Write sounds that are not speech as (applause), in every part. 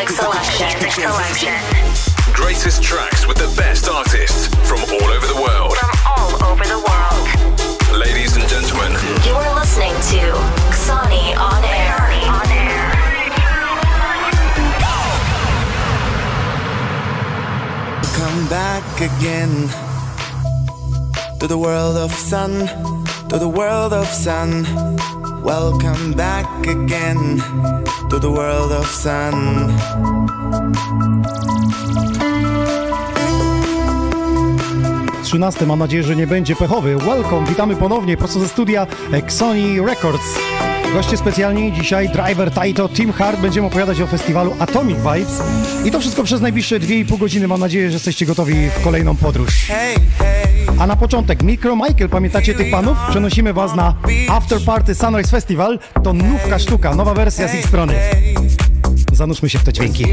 music selection. selection Greatest tracks with the best artists from all over the world. from all over the world. Ladies and gentlemen, You are listening to Sony on air. On air. Come back again to the world of sun, to the world of sun. Welcome back again to the world of sun. Trzynasty, mam nadzieję, że nie będzie pechowy. Welcome, witamy ponownie prosto ze studia Sony Records. Goście specjalni dzisiaj Driver, Taito, Team Hard. Będziemy opowiadać o festiwalu Atomic Vibes. I to wszystko przez najbliższe 2,5 godziny. Mam nadzieję, że jesteście gotowi w kolejną podróż. Hey, hey, A na początek Micro Michael, pamiętacie tych panów? Przenosimy was na After Party Sunrise Festival. To nówka sztuka, nowa wersja z ich strony. Zanurzmy się w te dźwięki.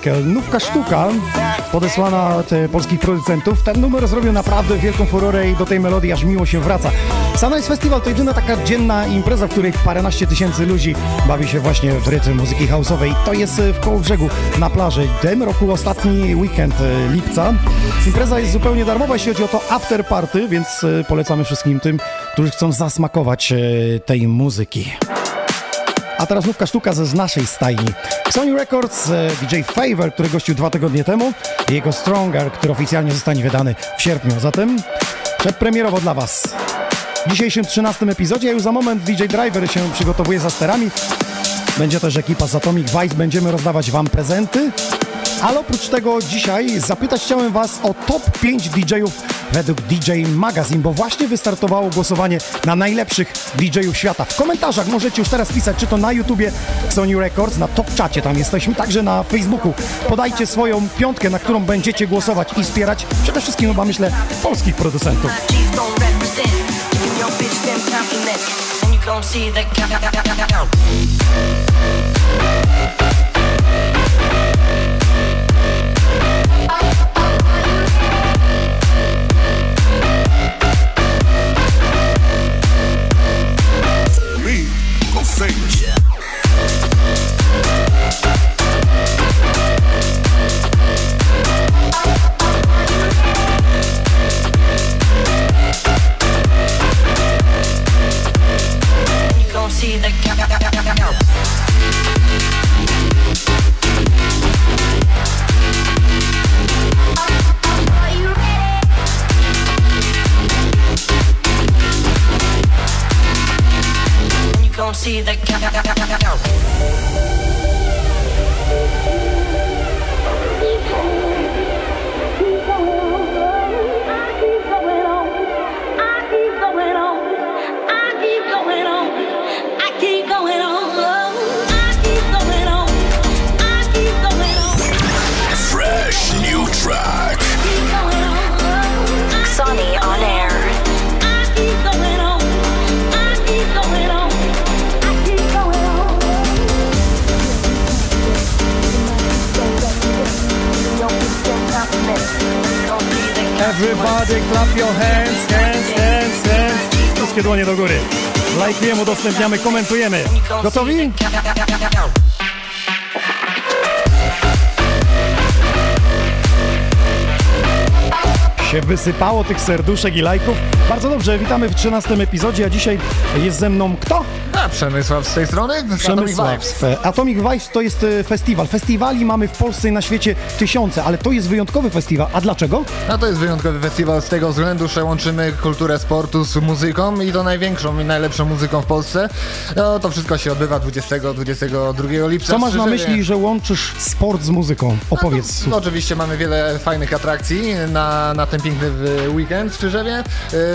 Michael, nówka sztuka, podesłana od e, polskich producentów. Ten numer zrobił naprawdę wielką furorę i do tej melodii aż miło się wraca. Sunrise Festival to jedyna taka dzienna impreza, w której paręnaście tysięcy ludzi bawi się właśnie w rytm muzyki house'owej. To jest e, w Kołobrzegu na plaży. Ten roku ostatni weekend e, lipca. Impreza jest zupełnie darmowa, jeśli chodzi o to after party, więc polecamy wszystkim tym, którzy chcą zasmakować tej muzyki. A teraz nówka sztuka z naszej stajni. Sony Records, e, DJ Favor, który gościł dwa tygodnie temu i jego Stronger, który oficjalnie zostanie wydany w sierpniu. Zatem przedpremierowo dla Was. W dzisiejszym 13 epizodzie, a już za moment DJ Driver się przygotowuje za sterami. Będzie też ekipa z Atomic Vice, będziemy rozdawać Wam prezenty. Ale oprócz tego dzisiaj zapytać chciałem Was o top 5 DJ-ów według DJ Magazine, bo właśnie wystartowało głosowanie na najlepszych DJ-ów świata. W komentarzach możecie już teraz pisać, czy to na YouTubie Sony Records, na top czacie tam jesteśmy, także na Facebooku. Podajcie swoją piątkę, na którą będziecie głosować i wspierać przede wszystkim chyba myślę polskich producentów. Gon' see the count. Go Everybody clap your hands, hands, hands, hands. Wszystkie dłonie do góry. Lajkujemy, udostępniamy, komentujemy. Gotowi? się wysypało tych serduszek i lajków. Bardzo dobrze, witamy w 13 epizodzie, a dzisiaj jest ze mną kto? Przemysław z tej strony? Atomic Przemysław. Vibes. E, Atomic Vibes to jest e, festiwal. Festiwali mamy w Polsce i na świecie tysiące, ale to jest wyjątkowy festiwal. A dlaczego? No to jest wyjątkowy festiwal z tego względu, że łączymy kulturę sportu z muzyką i to największą i najlepszą muzyką w Polsce. No, to wszystko się odbywa 20-22 lipca. Co masz na w myśli, że łączysz sport z muzyką? Opowiedz. No, oczywiście mamy wiele fajnych atrakcji na, na ten piękny w- weekend w Strzyżewie.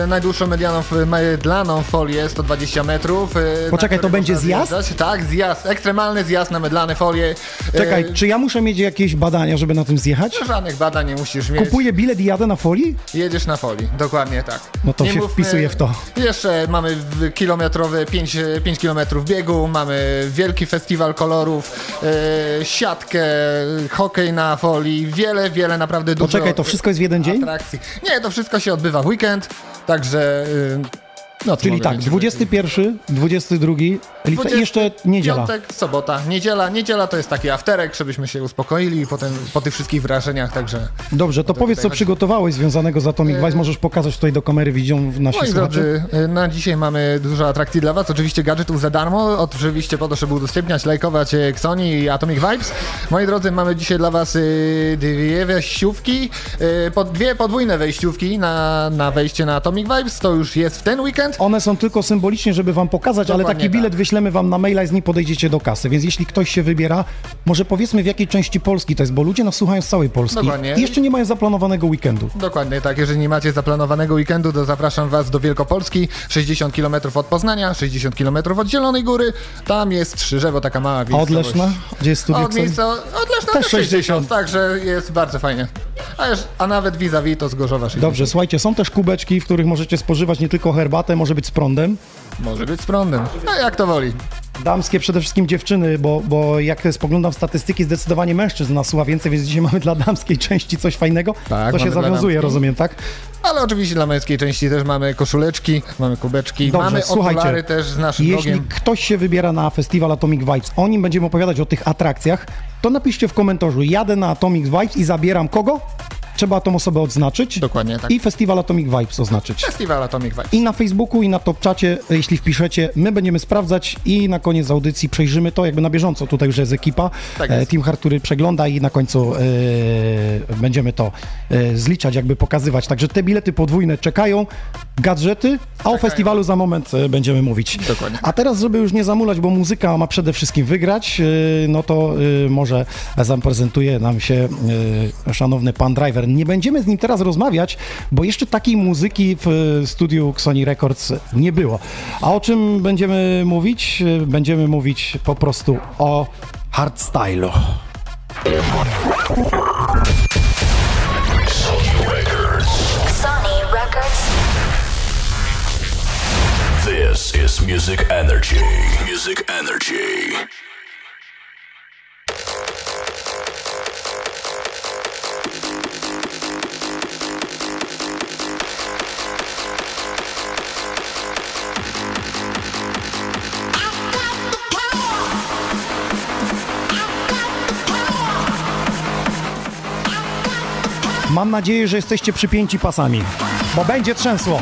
E, najdłuższą medianą, f- medlaną folię 120 metrów. E, Poczekaj, to będzie zjazd? zjeżdżać. Tak, zjazd. Ekstremalny zjazd na medlane folie. E, Czekaj, czy ja muszę mieć jakieś badania, żeby na tym zjechać? Żadnych badań nie musisz mieć. Kupuję bilet i jadę na folii? Jedziesz na folii, dokładnie tak. No to się wpisuję w to. Jeszcze mamy kilometrowy 5, 5 kilometrów biegu, mamy wielki festiwal kolorów, e, siatkę, hokej na folii, wiele, wiele naprawdę dużo Poczekaj, to wszystko jest w jeden dzień? atrakcji. Nie, to wszystko się odbywa w weekend, także... y, no, Czyli tak, więcej 21, 22 lipca i jeszcze niedziela. Piątek, sobota, niedziela. Niedziela to jest taki afterek, żebyśmy się uspokoili i potem po tych wszystkich wrażeniach, także... Dobrze, to powiedz, co przygotowałeś związanego z Atomic Vice. Możesz pokazać tutaj do kamery, widzą nasi Moi słuchacze. drodzy, y, na dzisiaj mamy dużo atrakcji dla Was. Oczywiście gadżetów za darmo. Oczywiście po to, żeby udostępniać, lajkować y, Xoni i Atomic Vibes. Moi drodzy, mamy dzisiaj dla Was dwie wejściówki, po, dwie podwójne wejściówki na, na wejście na Atomic Vibes. To już jest w ten weekend. One są tylko symbolicznie, żeby wam pokazać, ale Dokładnie taki bilet tak. wyślemy wam na maila i z nim podejdziecie do kasy. Więc jeśli ktoś się wybiera, może powiedzmy w jakiej części Polski to jest, bo ludzie nas słuchają z całej Polski Dokładnie. i jeszcze nie mają zaplanowanego weekendu. Dokładnie tak. Jeżeli nie macie zaplanowanego weekendu, to zapraszam Was do Wielkopolski. 60 km od Poznania, 60 km od Zielonej Góry. Tam jest Strzyżewo, taka mała miejscowość. Odleszna, gdzie jest studio Od miejsca, odleżna Też też 60, 60. także jest bardzo fajnie. A, już, a nawet vis-a-vis to z Gorzowa 60. Dobrze, słuchajcie, są też kubeczki, w których możecie spożywać nie tylko herbatę, może być z prądem. Może być z prądem. No jak to woli. Damskie przede wszystkim dziewczyny, bo, bo jak spoglądam w statystyki, zdecydowanie mężczyzn nas słucha więcej, więc dzisiaj (laughs) mamy dla damskiej części coś fajnego. Tak, to się zawiązuje, rozumiem, tak? Ale oczywiście dla męskiej części też mamy koszuleczki, mamy kubeczki, Dobrze, mamy słuchajcie, też z naszym Jeśli logiem. ktoś się wybiera na festiwal Atomic Vibes, o nim będziemy opowiadać o tych atrakcjach, to napiszcie w komentarzu, jadę na Atomic Vibes i zabieram kogo? Trzeba tą osobę odznaczyć. Dokładnie tak. I festiwal Atomic Vibes oznaczyć. Festiwal Atomic Vibes. I na Facebooku, i na top czacie, jeśli wpiszecie, my będziemy sprawdzać i na koniec audycji przejrzymy to jakby na bieżąco. Tutaj już jest ekipa, Tak e, jest. Team Hard, który przegląda i na końcu e, będziemy to e, zliczać, jakby pokazywać. Także te bilety podwójne czekają, gadżety, a o festiwalu za moment e, będziemy mówić. Dokładnie. A teraz, żeby już nie zamulać, bo muzyka ma przede wszystkim wygrać, e, no to e, może zaprezentuje nam się e, szanowny pan driver nie będziemy z nim teraz rozmawiać, bo jeszcze takiej muzyki w studiu Sony Records nie było. A o czym będziemy mówić? Będziemy mówić po prostu o hardstyle'u. Records. Records. This is Music Energy. Music Energy. Mam nadzieję, że jesteście przypięci pasami, bo będzie trzęsło.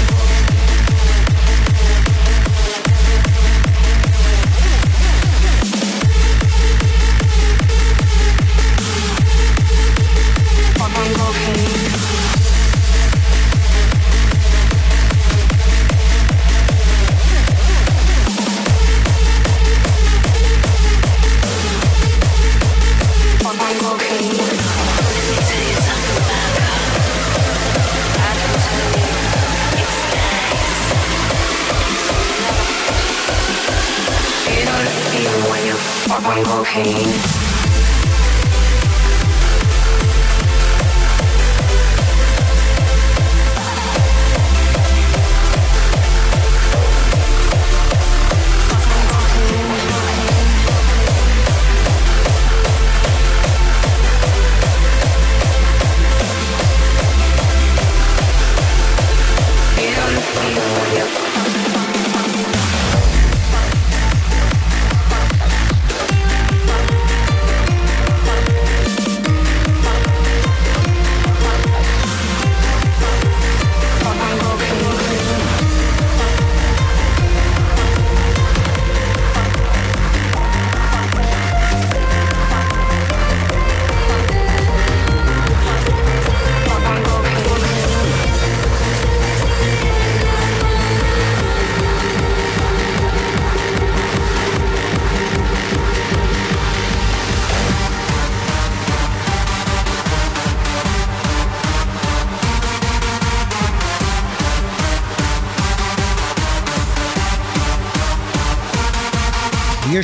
pain.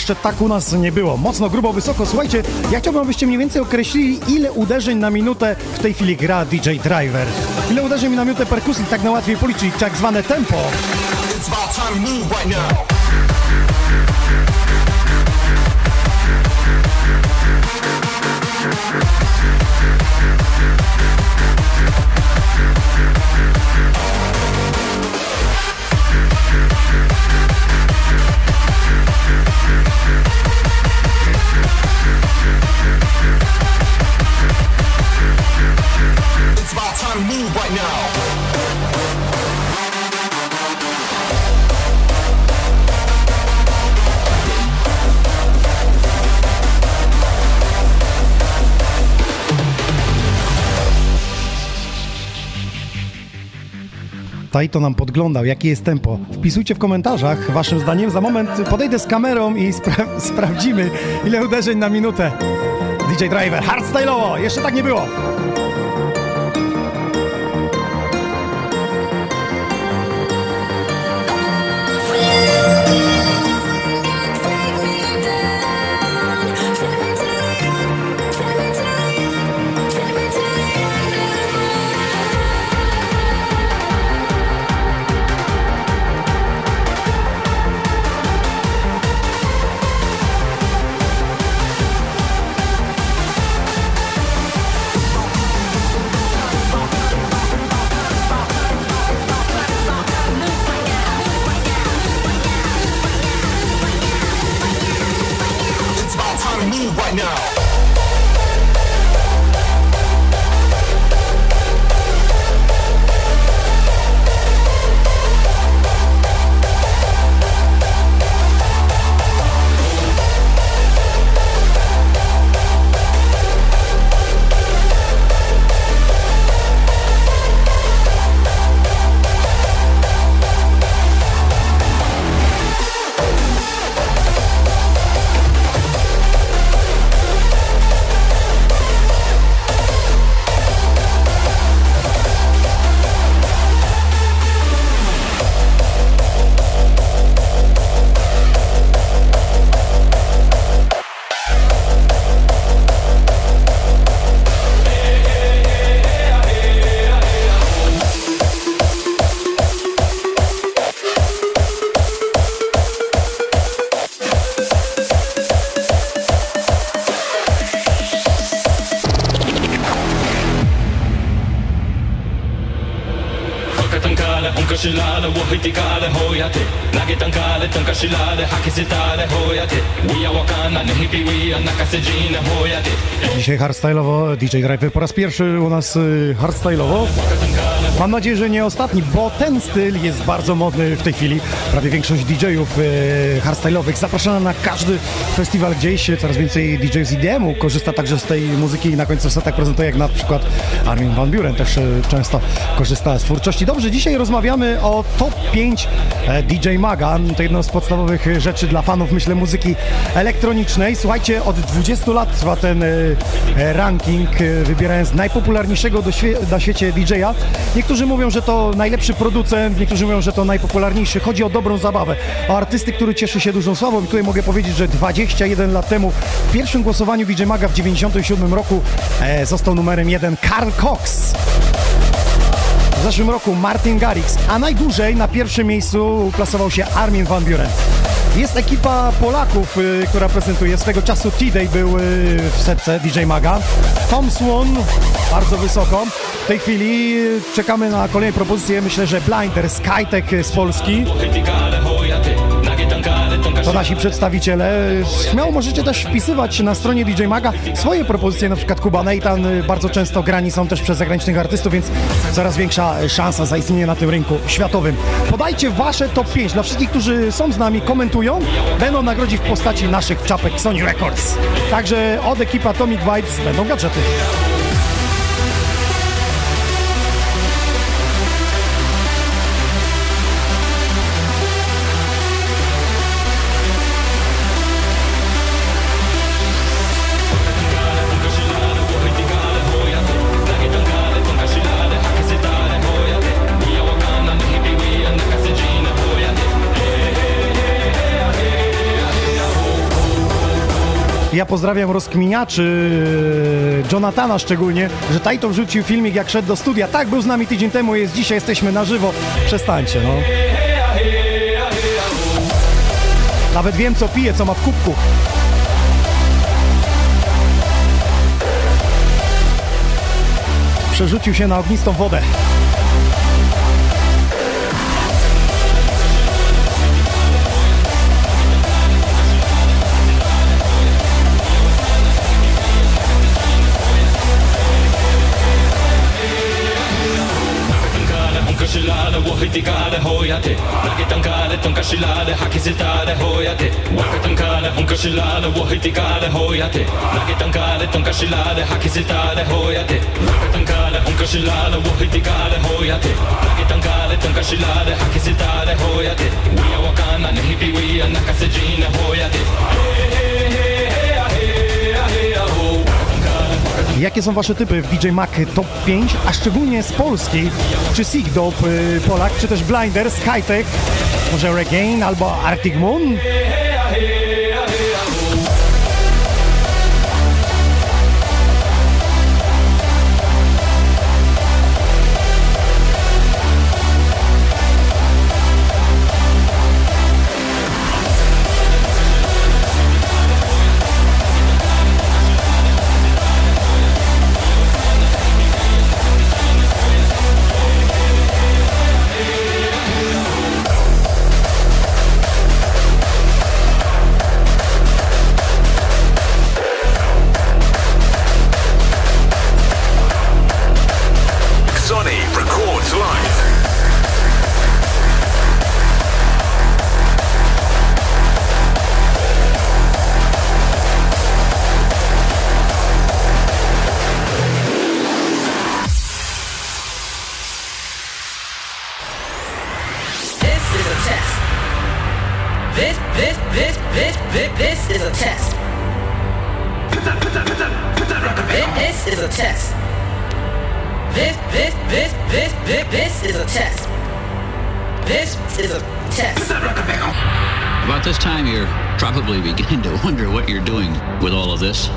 Jeszcze tak u nas nie było. Mocno, grubo, wysoko. Słuchajcie, ja chciałbym, abyście mniej więcej określili, ile uderzeń na minutę w tej chwili gra DJ Driver. Ile uderzeń na minutę perkusji, tak najłatwiej policzyć, tak zwane tempo. It's about time to move right now. Tajto nam podglądał, jakie jest tempo. Wpisujcie w komentarzach waszym zdaniem. Za moment podejdę z kamerą i spra- (laughs) sprawdzimy, ile uderzeń na minutę. DJ Driver, hardstyle'owo, jeszcze tak nie było. Dzisiaj hardstyle'owo, DJ Driver po raz pierwszy u nas y, hardstyle'owo. Mam nadzieję, że nie ostatni, bo ten styl jest bardzo modny w tej chwili. Prawie większość DJ-ów y, hardstyle'owych zapraszana na każdy festiwal gdzieś. Coraz więcej DJ-ów z IDM-u korzysta także z tej muzyki i na końcu setek prezentuje, jak na przykład Armin Van Buren też y, często korzysta z twórczości. Dobrze, dzisiaj rozmawiamy o top 5 e, DJ Maga. To jedno z podstawowych e, rzeczy dla fanów, myślę, muzyki elektronicznej. Słuchajcie, od 20 lat trwa ten e, e, ranking, e, wybierając najpopularniejszego do świe- na świecie DJ-a. Niektórzy mówią, że to najlepszy producent, niektórzy mówią, że to najpopularniejszy. Chodzi o dobrą zabawę, o artysty, który cieszy się dużą sławą. I tutaj mogę powiedzieć, że 21 lat temu w pierwszym głosowaniu DJ Maga w 97 roku e, został numerem jeden Karl Cox. W zeszłym roku Martin Garrix, a najdłużej na pierwszym miejscu plasował się Armin Van Buren. Jest ekipa Polaków, y, która prezentuje. Swego czasu T-Day był y, w setce DJ Maga. Tom Swan, bardzo wysoko. W tej chwili y, czekamy na kolejne propozycje. Myślę, że Blinder, Skytech z Polski. To nasi przedstawiciele. Śmiało możecie też wpisywać na stronie DJ Maga swoje propozycje, na przykład Kuba Nathan bardzo często grani są też przez zagranicznych artystów, więc coraz większa szansa zaistnienia na tym rynku światowym. Podajcie wasze top 5 dla wszystkich, którzy są z nami, komentują, będą nagrodzić w postaci naszych czapek Sony Records. Także od ekipy Atomic Vibes będą gadżety. Ja pozdrawiam rozkminiaczy, e, Jonathana szczególnie, że Tajto wrzucił filmik jak szedł do studia. Tak, był z nami tydzień temu, jest dzisiaj, jesteśmy na żywo. Przestańcie, no. Nawet wiem, co pije, co ma w kubku. Przerzucił się na ognistą wodę. Hoyate, hoiate Lage tankale tonka shilale haki siltale hoyate. Waka tankale honka shilale wohiti kale hoiate Lage tankale tonka shilale haki siltale hoiate Waka tankale honka shilale wohiti kale hoiate Lage tankale tonka shilale haki siltale hoiate Wia wakana nehipi wia nakasejine hoiate Hey Jakie są wasze typy w DJ Mac Top 5, a szczególnie z Polski? Czy Sig Dope y, Polak, czy też Blinders, Skytech, może Regain albo Arctic Moon? This, is a test. This is a test. This, this, this, this, this, this is a test. This is a test. About this time, you're probably (laughs) beginning to wonder what you're doing with all of this.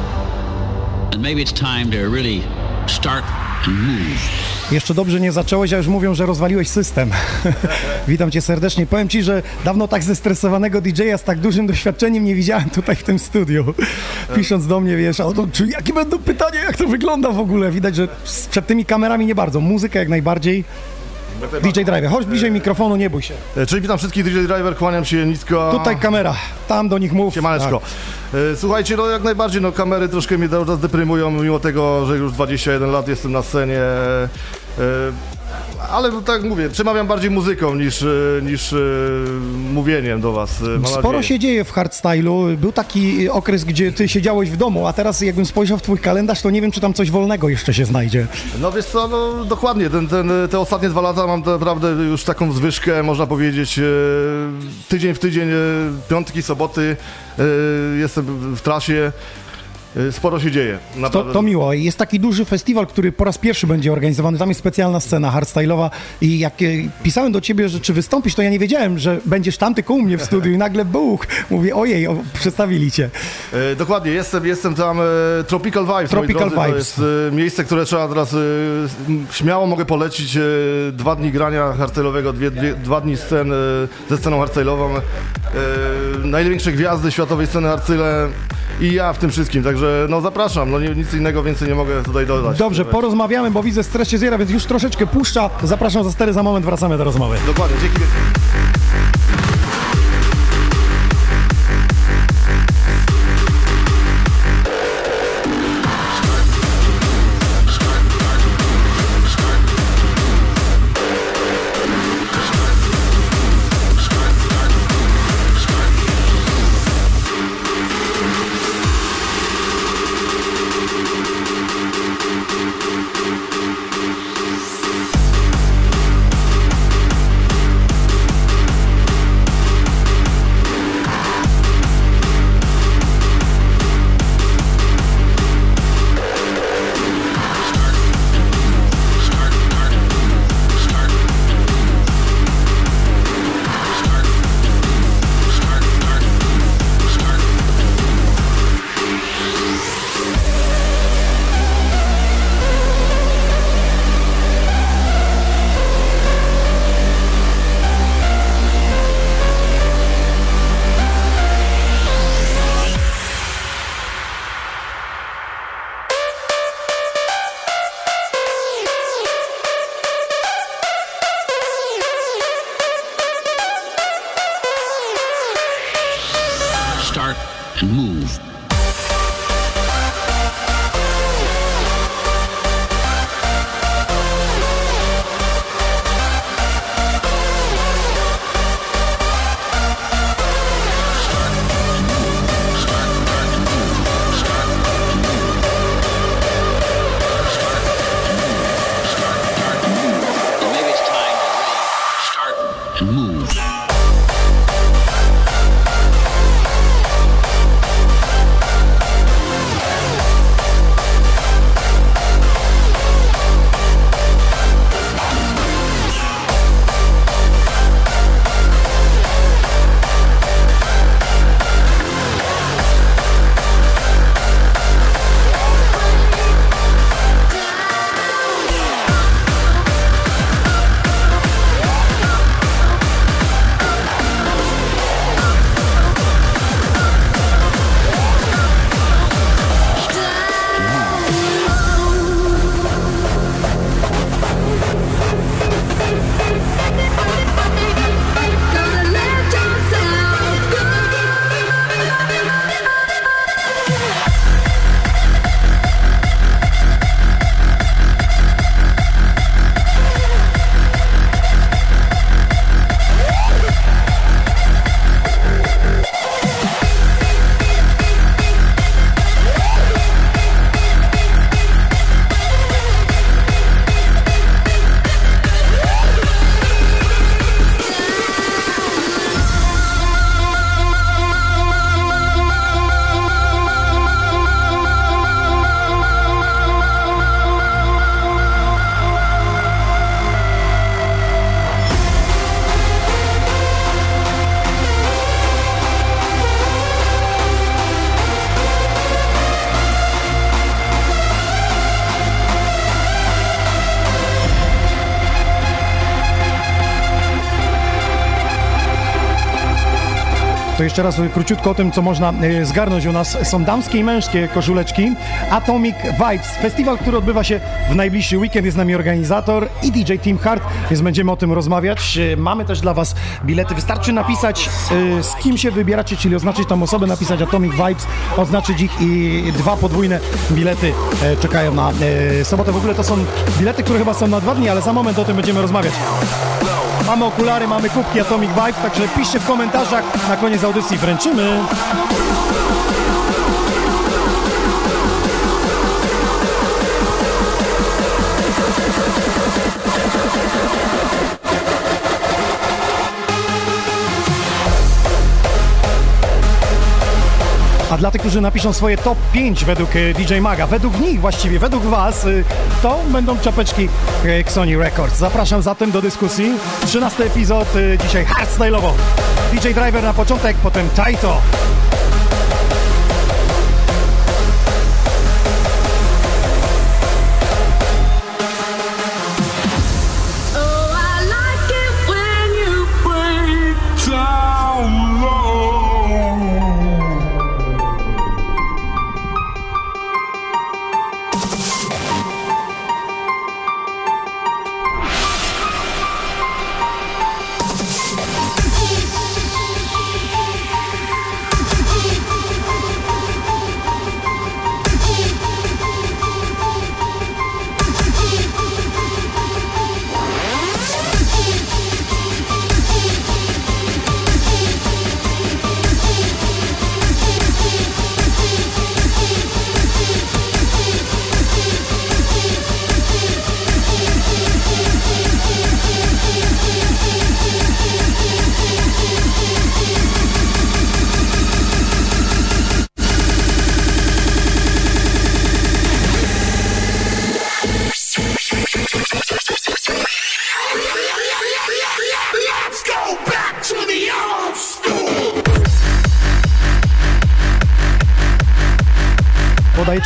And maybe it's time to really start and move. Jeszcze dobrze nie zacząłeś, a już mówią, że rozwaliłeś system. (laughs) Witam cię serdecznie. Powiem ci, że dawno tak zestresowanego DJ-a z tak dużym doświadczeniem nie widziałem tutaj w tym studiu. (laughs) Pisząc do mnie, wiesz, o to, czy jakie będą pytania, jak to wygląda w ogóle. Widać, że przed tymi kamerami nie bardzo. Muzyka jak najbardziej. DJ Driver, chodź bliżej mikrofonu, nie bój się. E, Czyli witam wszystkich DJ Driver, kłaniam się nisko. Tutaj kamera, tam do nich mów. Siemaneczko. E, Słuchajcie, no jak najbardziej, no kamery troszkę mnie cały czas deprymują, mimo tego, że już 21 lat jestem na scenie. Ale tak jak mówię, przemawiam bardziej muzyką niż, e, niż e, mówieniem do was. e, Sporo nadzieję. się dzieje w hardstylu. Był taki okres, gdzie ty siedziałeś w domu, a teraz jakbym spojrzał w twój kalendarz, to nie wiem, czy tam coś wolnego jeszcze się znajdzie. No wiesz co, no dokładnie, ten, ten, te ostatnie dwa lata mam naprawdę już taką zwyżkę, można powiedzieć, tydzień w tydzień, piątki, soboty, jestem w trasie, sporo się dzieje. To, to miło. Jest taki duży festiwal, który po raz pierwszy będzie organizowany. Tam jest specjalna scena hardstyle'owa i jak e, pisałem do ciebie, że czy wystąpisz, to ja nie wiedziałem, że będziesz tam tylko u mnie w studiu i nagle buch. Mówię, ojej, o, przedstawili cię. E, dokładnie, jestem, jestem tam e, Tropical Vibes, Tropical drodzy, Vibes. to jest e, miejsce, które trzeba teraz, śmiało mogę polecić, dwa dni grania hardstyle'owego, dwie, dwie, dwa dni scen ze sceną hardstyle'ową, największe gwiazdy światowej sceny hardstyle i ja w tym wszystkim, także no zapraszam, no nie, nic innego więcej nie mogę tutaj dodać. Dobrze, porozmawiamy, bo widzę stres się zjera, więc już troszeczkę puszcza. Zapraszam za stery, za moment wracamy do rozmowy. Dokładnie, dzięki jeszcze raz króciutko o tym, co można e, zgarnąć u nas. Są damskie i męskie koszuleczki. Atomic Vibes, festiwal, który odbywa się w najbliższy weekend. Jest z nami organizator i DJ Team Hard, więc będziemy o tym rozmawiać. E, Mamy też dla Was bilety. Wystarczy napisać, e, z kim się wybieracie, czyli oznaczyć tam osobę, napisać Atomic Vibes, oznaczyć ich i dwa podwójne bilety czekają na sobotę. W ogóle to są bilety, które chyba są na dwa dni, ale za moment o tym będziemy rozmawiać. Mamy okulary, mamy kubki Atomic Vibes, także piszcie w komentarzach. Na koniec audycji wręczymy. A dla tych, którzy napiszą swoje top 5 według e, DJ Maga, według nich właściwie, według Was, e, to będą czapeczki e, Sony Records. Zapraszam zatem do dyskusji. 13 epizod, dzisiaj hardstyle'owo. DJ Driver na początek, potem Taito.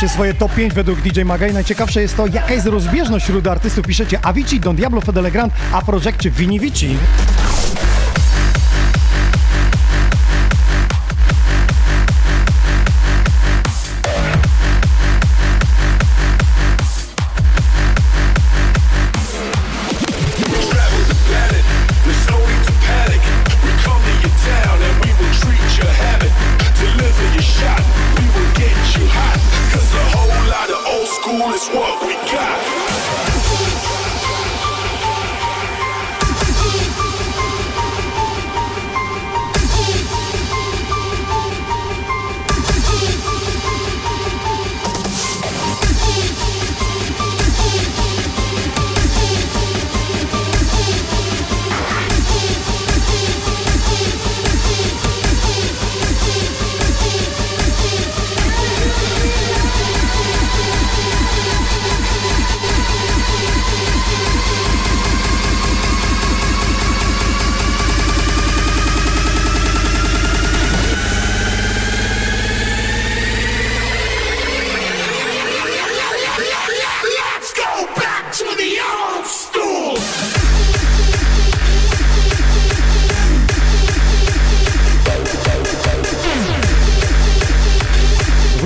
Swoje top 5 według DJ Maga i najciekawsze jest to, jaka jest rozbieżność wśród artystów. Piszecie Avicii, Don Diablo, Fedele Grand, Afrojack czy Vini Vici.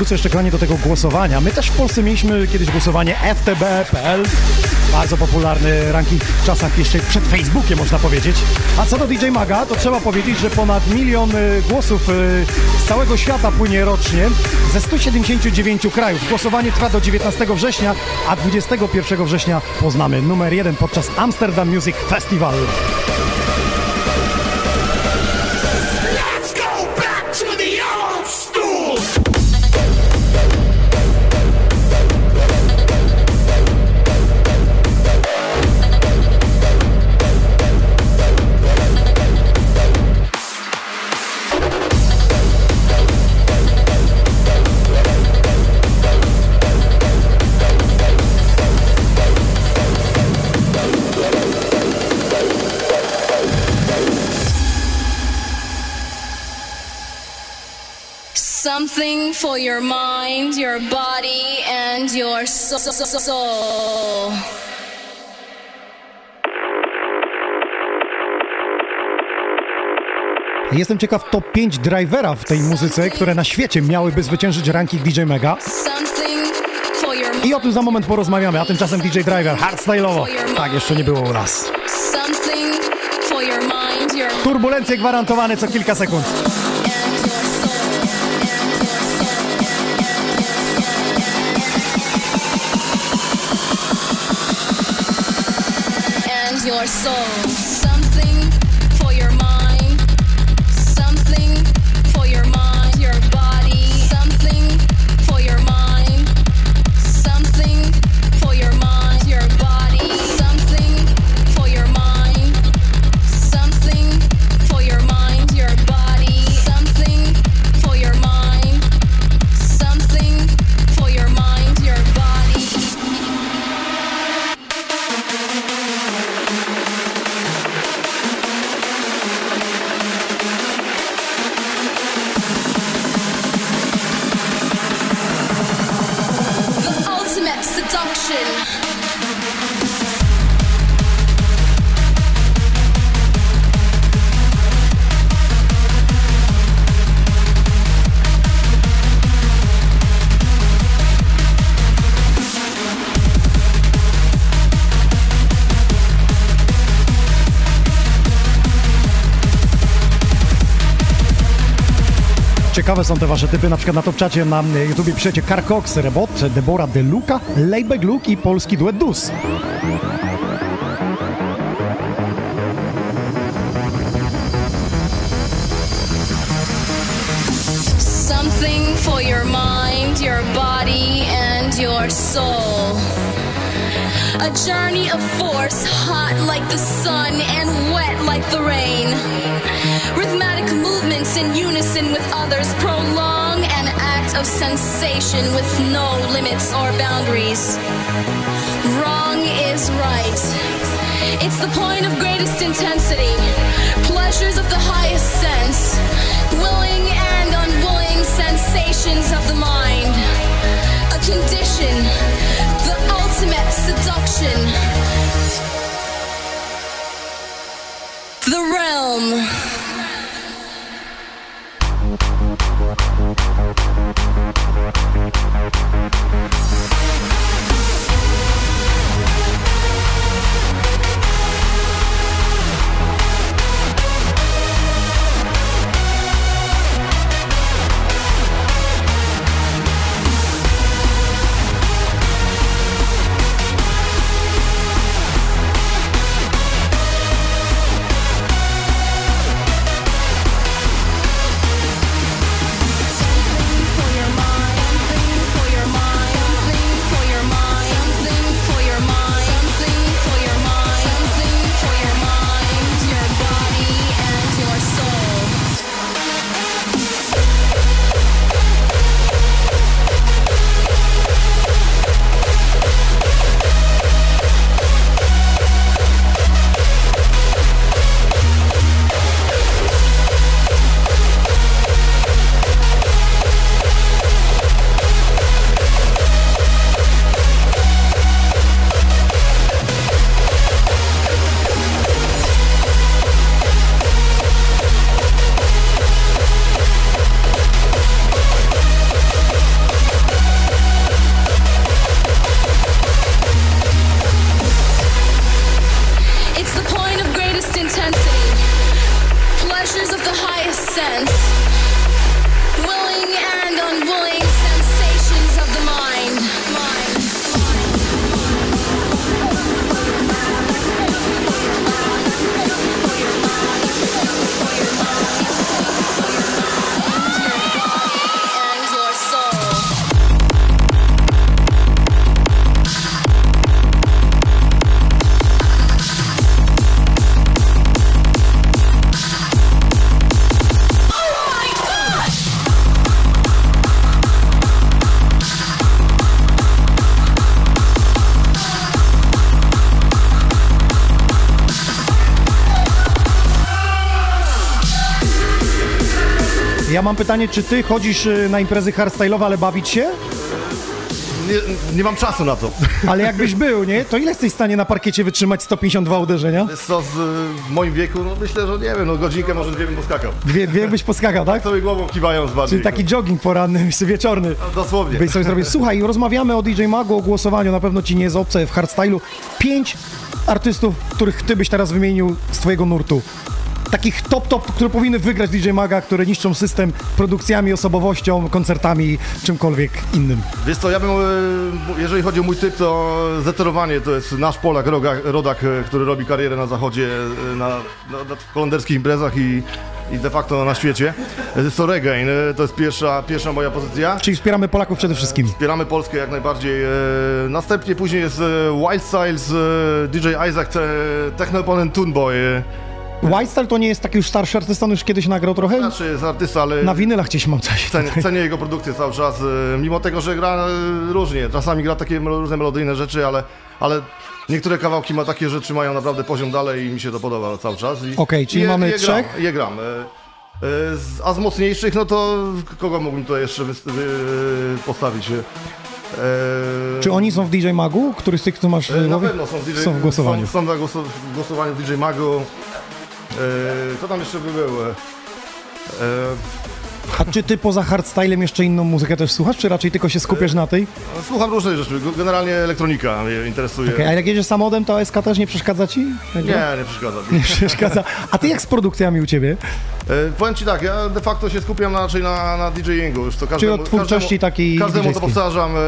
Wrócę jeszcze kochani do tego głosowania. My też w Polsce mieliśmy kiedyś głosowanie ftb.pl. Bardzo popularny ranking w czasach jeszcze przed Facebookiem można powiedzieć. A co do DJ Maga, to trzeba powiedzieć, że ponad milion y, głosów y, z całego świata płynie rocznie ze 179 krajów. Głosowanie trwa do 19 września, a 21 września poznamy numer jeden podczas Amsterdam Music Festival. Something for your mind, your body, and your so- so- so- soul. Jestem ciekaw top 5 drivera w tej muzyce, które na świecie miałyby zwyciężyć ranking DJ Mega. I o tym za moment porozmawiamy, a tymczasem DJ Driver, hardstyle'owo. Tak jeszcze nie było u nas. Turbulencje gwarantowane co kilka sekund. Soul. Ciekawe są te wasze typy, na przykład na topczacie na YouTubie piszecie Carcox, Rebot, Debora De Luca, Layback Luke i polski duet Dus. Something for your mind, your body, and your soul. A journey of force, hot like the sun and wet like the rain. Rhythmic movements in unison with others prolong an act of sensation with no limits or boundaries. Wrong is right. It's the point of greatest intensity. Pleasures of the highest sense. Willing and unwilling sensations of the mind. A condition. Ultimate seduction. The realm. Ja mam pytanie, czy ty chodzisz y, na imprezy hardstyle'owe, ale bawić się? nie, nie mam czasu na to. Ale (laughs) jakbyś był, nie? To ile jesteś w stanie na parkiecie wytrzymać 152 uderzenia? To z, w moim wieku, no myślę, że nie wiem, no godzinkę, może dwie bym poskakał. Dwie, dwie byś poskakał, tak? Sobie głową kiwając bardziej. Czyli taki jogging poranny, wieczorny. No, dosłownie. Byś sobie zrobił. Słuchaj, rozmawiamy o DJ Magu, o głosowaniu, na pewno ci nie jest obce w hardstylu. Pięć artystów, których ty byś teraz wymienił z twojego nurtu. Takich top, top, które powinny wygrać DJ Maga, które niszczą system produkcjami, osobowością, koncertami, czymkolwiek innym. Wiesz co, ja bym, e, jeżeli chodzi o mój typ, to zeterowanie to jest nasz Polak, rodak, rodak e, który robi karierę na zachodzie, e, na, na, na holenderskich imprezach i, i de facto na świecie. To Regain, to jest pierwsza, pierwsza moja pozycja. Czyli wspieramy Polaków przede wszystkim. Wspieramy Polskę jak najbardziej. Następnie później jest Wild Styles, DJ Isaac, te- Techno Opponent Toonboy. E, Whitestyle to nie jest taki już starszy artysta, on już kiedyś nagrał trochę? Znaczy jest artysta, ale Na winylach gdzieś mam coś. cenię, cenię jego produkcję cały czas, e, mimo tego, że gra e, różnie. Czasami gra takie różne melodyjne rzeczy, ale, ale niektóre kawałki ma takie rzeczy, mają naprawdę poziom dalej i mi się to podoba cały czas. Okej, czyli i je, mamy je trzech? Gram, je gram. Z- A z mocniejszych, no to kogo mógłbym tu jeszcze postawić? E, Czy oni są w DJ Magu? Który z tych, co masz w E, Na pewno są, w DJ, Są w głosowaniu. Są, są na głosowaniu DJ Magu. E, co tam jeszcze by było? E, A czy ty poza hardstylem jeszcze inną muzykę też słuchasz, czy raczej tylko się skupiasz na tej? słucham różnych rzeczy, generalnie elektronika mnie interesuje. Okej, a jak jedziesz samochodem, to SK też nie przeszkadza ci? Nie, nie przeszkadza. Nie przeszkadza. A ty jak z produkcjami u ciebie? E, powiem ci tak, ja de facto się skupiam raczej na, na DJingu. Już to każdemu, od twórczości każdemu, takiej Każdemu to DJ-skiej. powtarzam, e,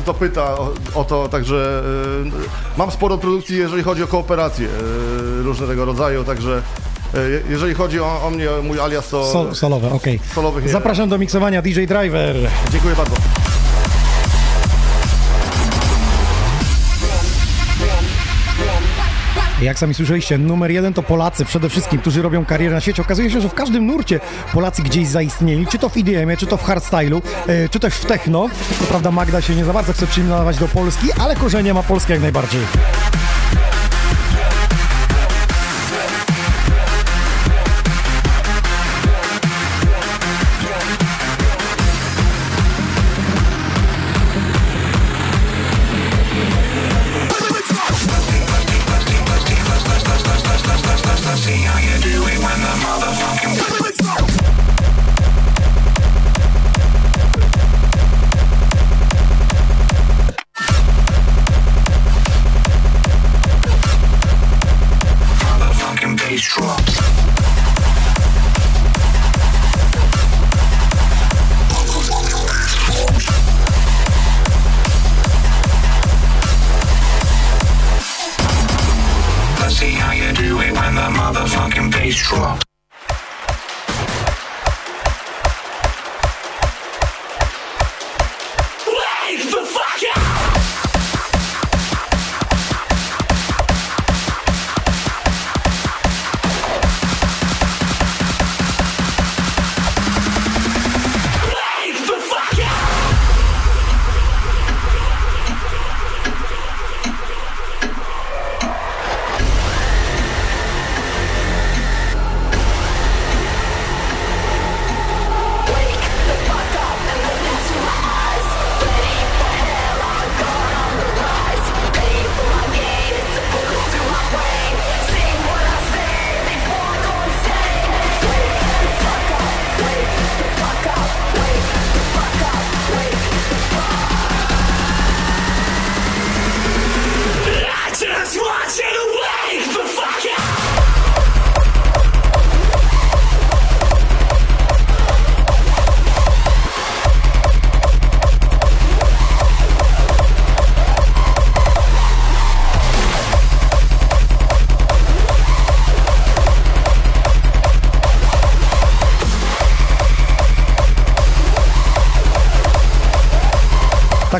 kto pyta o, o to, także e, mam sporo produkcji, jeżeli chodzi o kooperacje e, różnego rodzaju, także e, jeżeli chodzi o, o mnie, mój alias, to Sol, solowe, okej. solowych nie. Zapraszam do miksowania DJ Driver. Dziękuję bardzo. Jak sami słyszeliście, numer jeden to Polacy przede wszystkim, którzy robią karierę na świecie. Okazuje się, że w każdym nurcie Polacy gdzieś zaistnieli, czy to w EDM-ie, czy to w hardstylu, e, czy też w techno. Co prawda Magda się nie za bardzo chce przyjmować do Polski, ale korzenie ma Polskę jak najbardziej.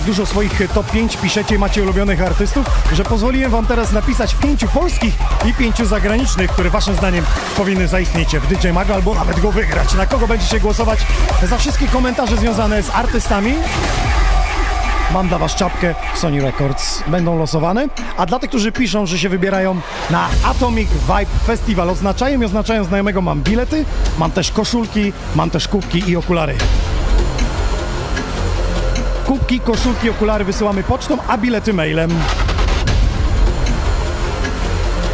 Dużo swoich top 5 piszecie, macie ulubionych artystów, że pozwoliłem wam teraz napisać pięciu polskich i pięciu zagranicznych, które waszym zdaniem powinny zaistnieć w DJ Mago albo nawet go wygrać. Na kogo będziecie głosować? Za wszystkie komentarze związane z artystami Mam dla Was czapkę Sony Records. Będą losowane. A dla tych, którzy piszą, że się wybierają na Atomic Vibe Festival, oznaczają i oznaczają znajomego, mam bilety, mam też koszulki, mam też kubki i okulary. Kubki, koszulki, okulary wysyłamy pocztą, a bilety mailem.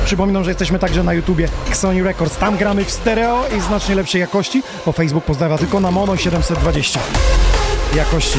Przypominam, że jesteśmy także na YouTubie Sony Records. Tam gramy w stereo i znacznie lepszej jakości, bo Facebook pozdrawia tylko na mono 720 jakości.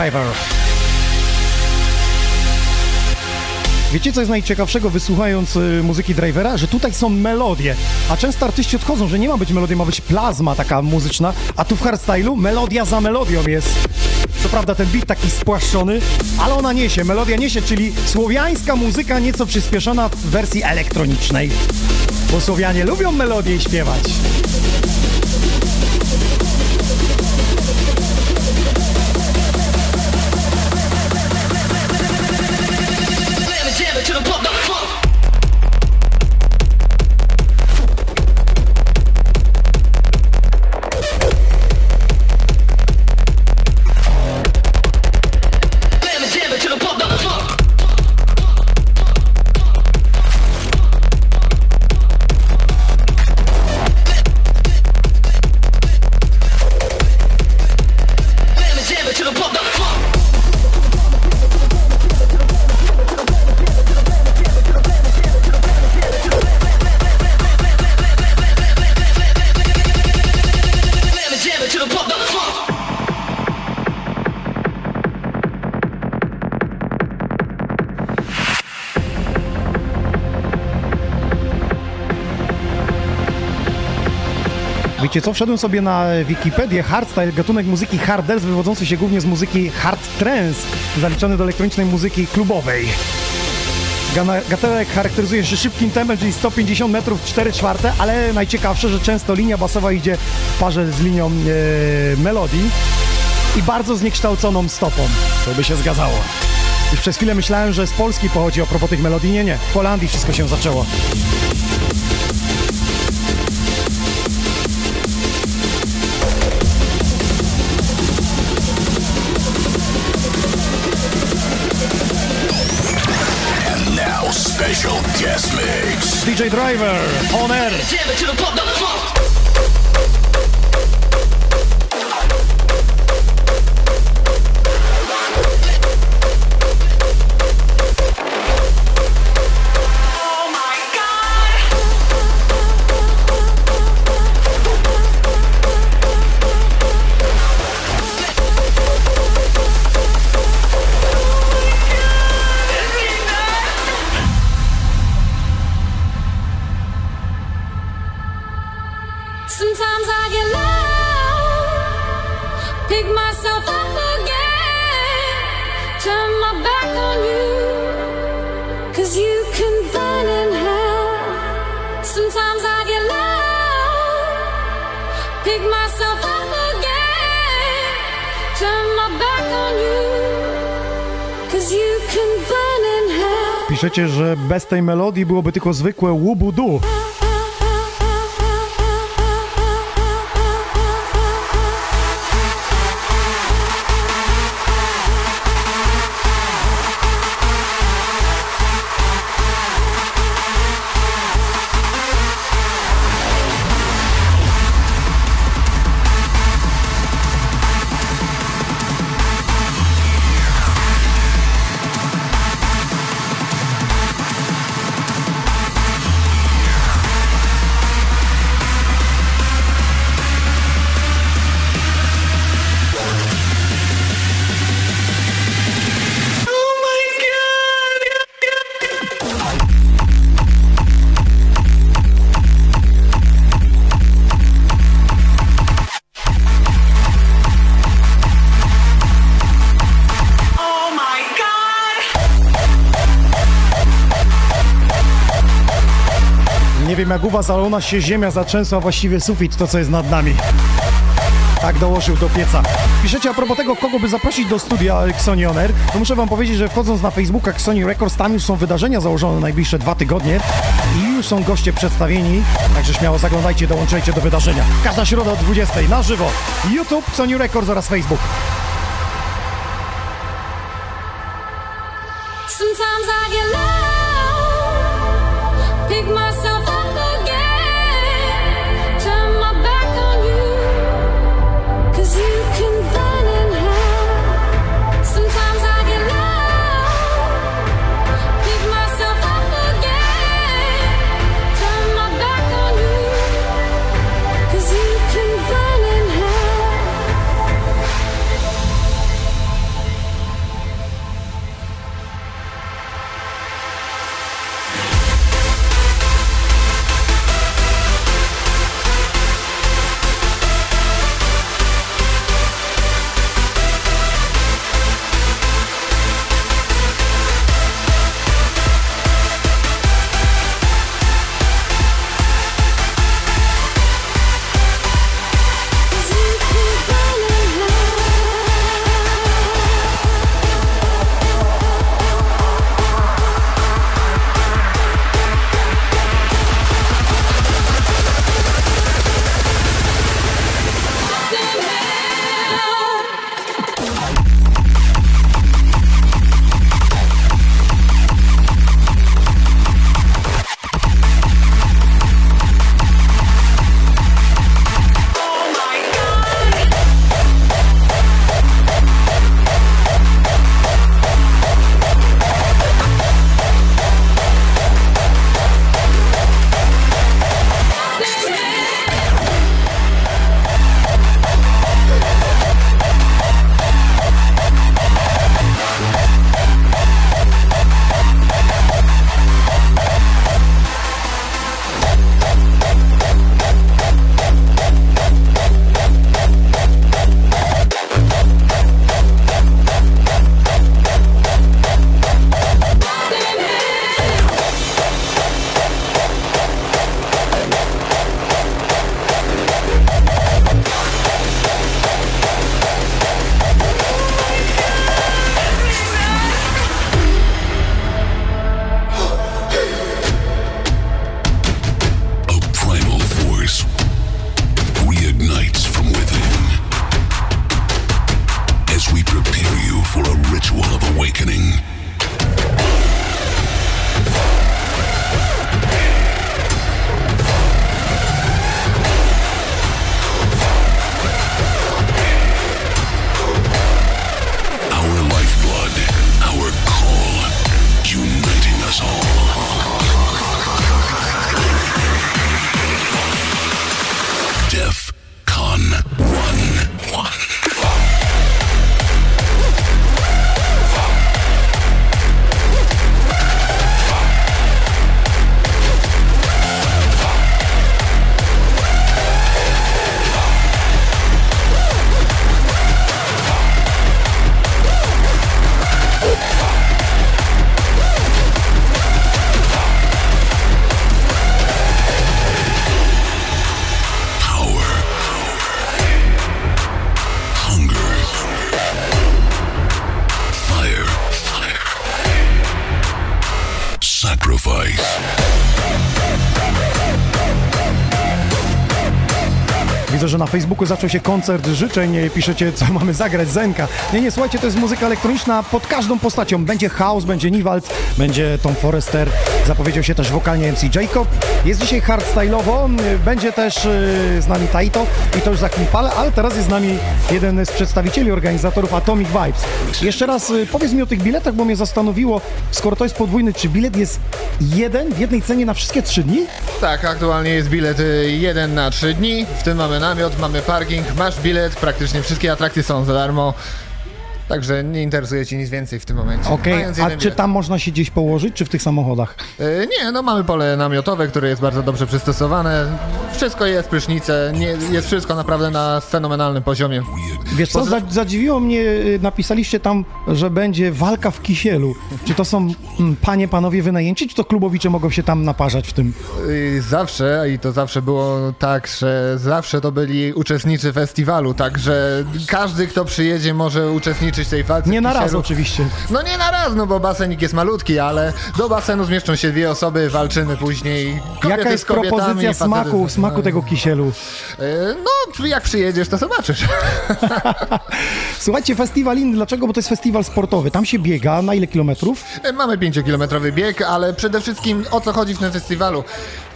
Driver. Wiecie, co jest najciekawszego wysłuchając y, muzyki Drivera? Że tutaj są melodie, a często artyści odchodzą, że nie ma być melodia, ma być plazma taka muzyczna, a tu w hardstylu melodia za melodią jest. Co prawda ten beat taki spłaszczony, ale ona niesie, melodia niesie, czyli słowiańska muzyka nieco przyspieszona w wersji elektronicznej. Bo Słowianie lubią melodię śpiewać. Wiecie co, wszedłem sobie na Wikipedię, hardstyle, gatunek muzyki hard dance wywodzący się głównie z muzyki hard trance, zaliczany do elektronicznej muzyki klubowej. Gatunek charakteryzuje się szybkim tempem, czyli 150 metrów 4 czwarte, ale najciekawsze, że często linia basowa idzie w parze z linią e, melodii i bardzo zniekształconą stopą. To by się zgadzało. Już przez chwilę myślałem, że z Polski pochodzi a propos tych melodii. Nie, nie. W Holandii wszystko się zaczęło. Guest mix. DJ Driver, on air. Bez tej melodii byłoby tylko zwykłe łubudu. Jak u nas się ziemia zatrzęsła, właściwie sufit, to co jest nad nami. Tak dołożył do pieca. Piszecie a propos tego, kogo by zaprosić do studia Xoni On Air, to muszę wam powiedzieć, że wchodząc na Facebooka Xoni Records, tam już są wydarzenia założone na najbliższe dwa tygodnie i już są goście przedstawieni, także śmiało zaglądajcie, dołączajcie do wydarzenia. Każda środa o 20 na żywo. YouTube, Xoni Records oraz Facebook. Facebooku zaczął się koncert życzeń, piszecie, co (laughs) mamy zagrać, Zenka. Nie, nie, słuchajcie, to jest muzyka elektroniczna pod każdą postacią. Będzie House, będzie Niwald, będzie Tom Forrester, zapowiedział się też wokalnie MC Jacob. Jest dzisiaj hardstyle'owo, będzie też y, z nami Taito i to już za chwilę, ale teraz jest z nami jeden z przedstawicieli organizatorów Atomic Vibes. Jeszcze raz y, powiedz mi o tych biletach, bo mnie zastanowiło, skoro to jest podwójny, czy bilet jest jeden w jednej cenie na wszystkie trzy dni? Tak, aktualnie jest bilet y, jeden na trzy dni. W tym mamy namiot, mamy parking, masz bilet, praktycznie wszystkie atrakcje są za darmo. Także nie interesuje Cię nic więcej w tym momencie. Okej, Mając a czy bilet. tam można się gdzieś położyć, czy w tych samochodach? Y, Nie, no mamy pole namiotowe, które jest bardzo dobrze przystosowane. Wszystko jest, prysznice, nie, jest wszystko naprawdę na fenomenalnym poziomie. Wiesz co, za, zadziwiło mnie, y, napisaliście tam, że będzie walka w kisielu. Czy to są mm, panie, panowie wynajęci, czy to klubowicze mogą się tam naparzać w tym? Y, Zawsze, i to zawsze było tak, że zawsze to byli uczestnicy festiwalu, także każdy, kto przyjedzie, może uczestniczyć w tej walce. Nie na raz oczywiście. No nie na raz, no bo basenik jest malutki, ale do basenu zmieszczą się dwie osoby, walczymy później. Kobiety Jaka jest z kobietami, propozycja smaku, smaku tego kisielu? Y, No, jak przyjedziesz, to zobaczysz. (laughs) Słuchajcie, festiwal inny, dlaczego? Bo to jest festiwal sportowy. Tam się biega, na ile kilometrów? Mamy 5-kilometrowy bieg, ale przede wszystkim o co chodzi w tym festiwalu?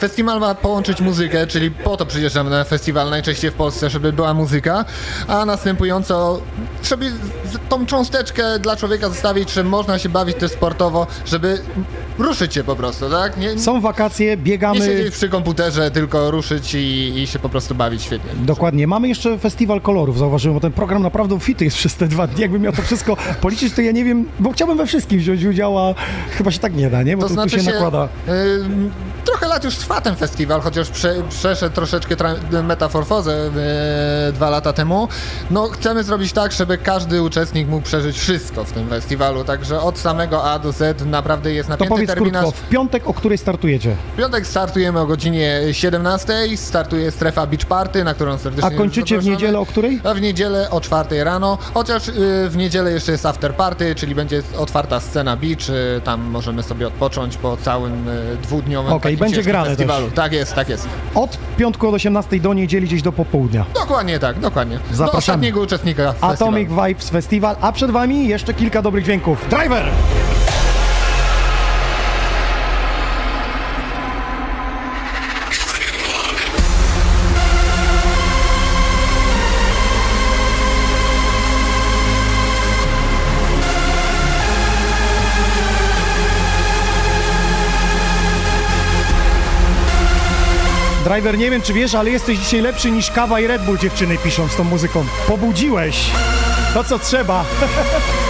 Festiwal ma połączyć muzykę, czyli po to przyjeżdżamy na festiwal najczęściej w Polsce, żeby była muzyka, a następująco z- tą cząsteczkę dla człowieka zostawić, że można się bawić też sportowo, żeby ruszyć się po prostu, tak? Nie, Są wakacje, nie biegamy. siedzieć przy komputerze, tylko ruszyć i, i się po prostu bawić świetnie. Dokładnie. Mamy jeszcze festiwal kolorów, zauważyłem, bo ten program naprawdę fity jest przez te dwa dni. Jakbym miał to wszystko (laughs) policzyć, to ja nie wiem, bo chciałbym we wszystkim wziąć udział, a chyba się tak nie da, nie? Bo To tu, znaczy tu się, się, nakłada. ym, trochę lat już trwa ten festiwal, chociaż prze, przeszedł troszeczkę metamorfozę yy, dwa lata temu. No chcemy zrobić tak, żeby każdy uczestnik mógł przeżyć wszystko w tym festiwalu, także od samego A do Z naprawdę jest To napięty powiedz terminarz. krótko, w piątek, o której startujecie? W piątek startujemy o godzinie 17, startuje strefa Beach Party, na którą serdecznie A kończycie w niedzielę o której? A w niedzielę o 4 rano, chociaż y, w niedzielę jeszcze jest after party, czyli będzie otwarta scena beach, y, tam możemy sobie odpocząć po całym y, dwudniowym takim będzie grane festiwalu. też. Tak jest, tak jest. Od piątku od 18 do niedzieli gdzieś do popołudnia. Dokładnie tak, dokładnie. Do Zapraszamy. ostatniego uczestnika festiwalu. Atomic Vibes Festival, a przed wami jeszcze kilka dobrych dźwięków. Driver! Driver, nie wiem czy wiesz, ale jesteś dzisiaj lepszy niż kawa i Red Bull dziewczyny piszą z tą muzyką. Pobudziłeś. To co trzeba. (laughs)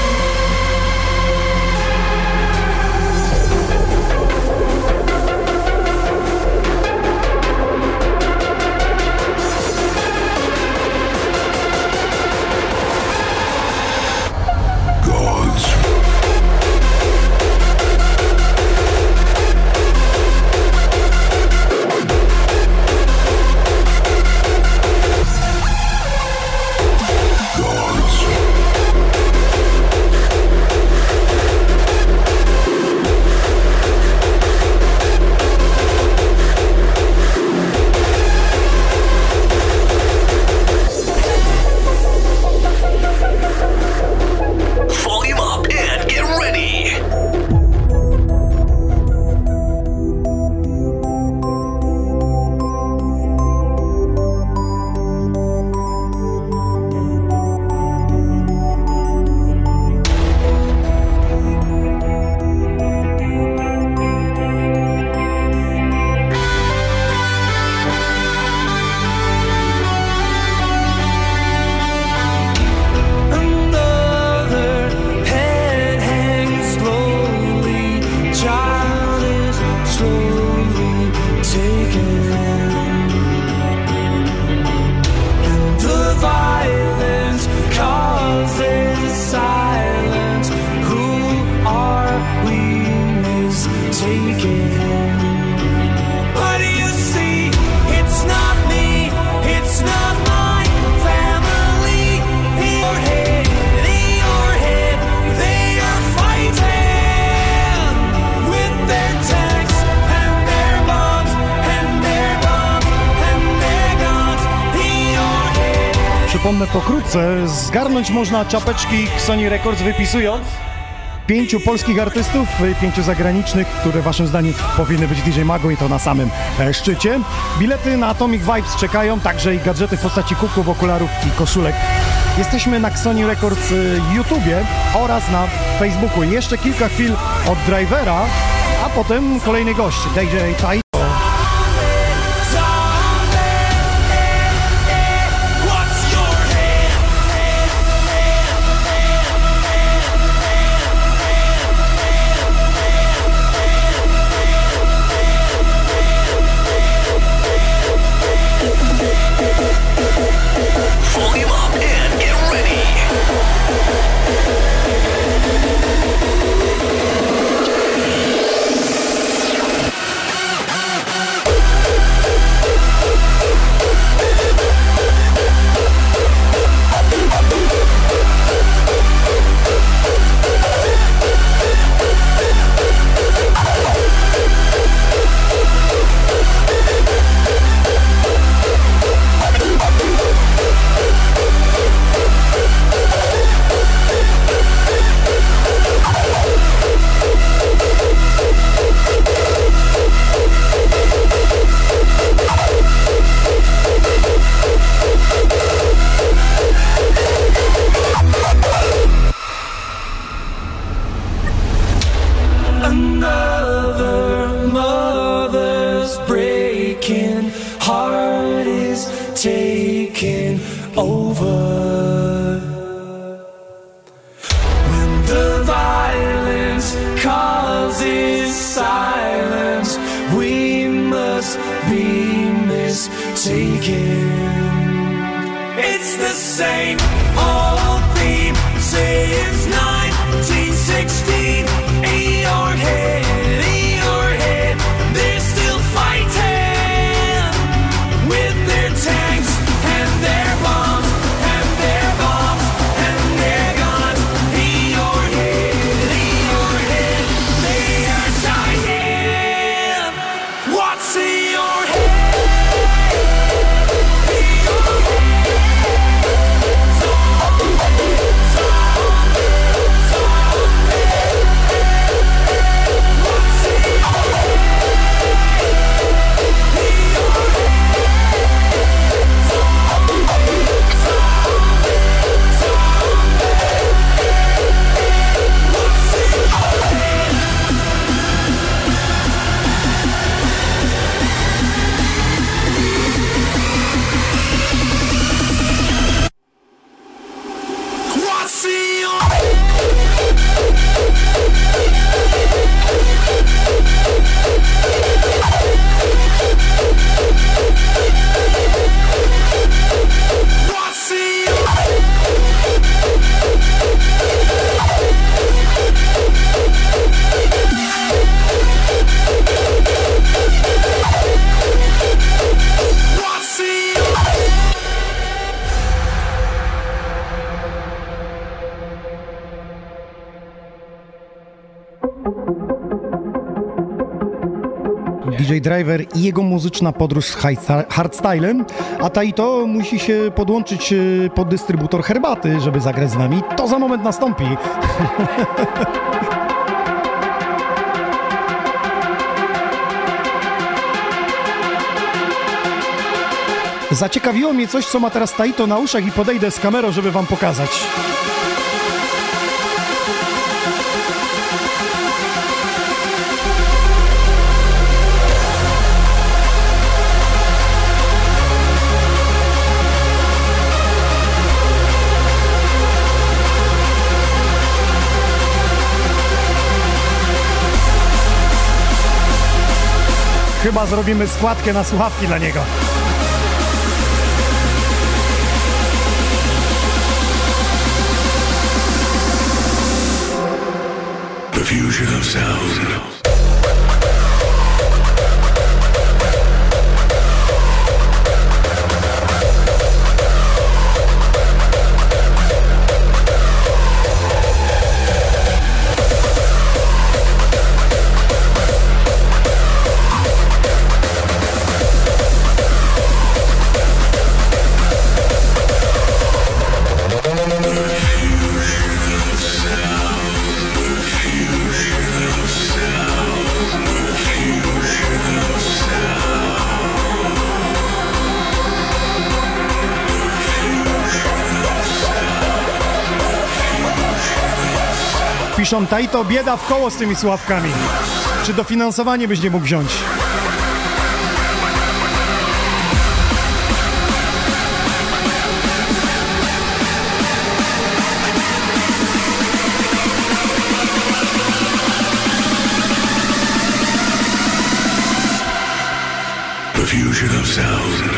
zgarnąć można czapeczki Sony Records wypisując pięciu polskich artystów, pięciu zagranicznych, które waszym zdaniem powinny być DJ Mago i to na samym e, szczycie. Bilety na Atomic Vibes czekają, także i gadżety w postaci kubków, okularów i koszulek. Jesteśmy na Sony Records y, YouTubie oraz na Facebooku. Jeszcze kilka chwil od drivera, a potem kolejny gość, DJ Tai. Jego muzyczna podróż z hardstylem, a Taito musi się podłączyć e, pod dystrybutor herbaty, żeby zagrać z nami. To za moment nastąpi. (laughs) Zaciekawiło mnie coś, co ma teraz Taito na uszach i podejdę z kamerą, żeby wam pokazać. Chyba zrobimy składkę na słuchawki dla niego. The fusion of sound. Piszą, Tajto, bieda w koło z tymi sławkami. Czy dofinansowanie byś nie mógł wziąć? Of sound.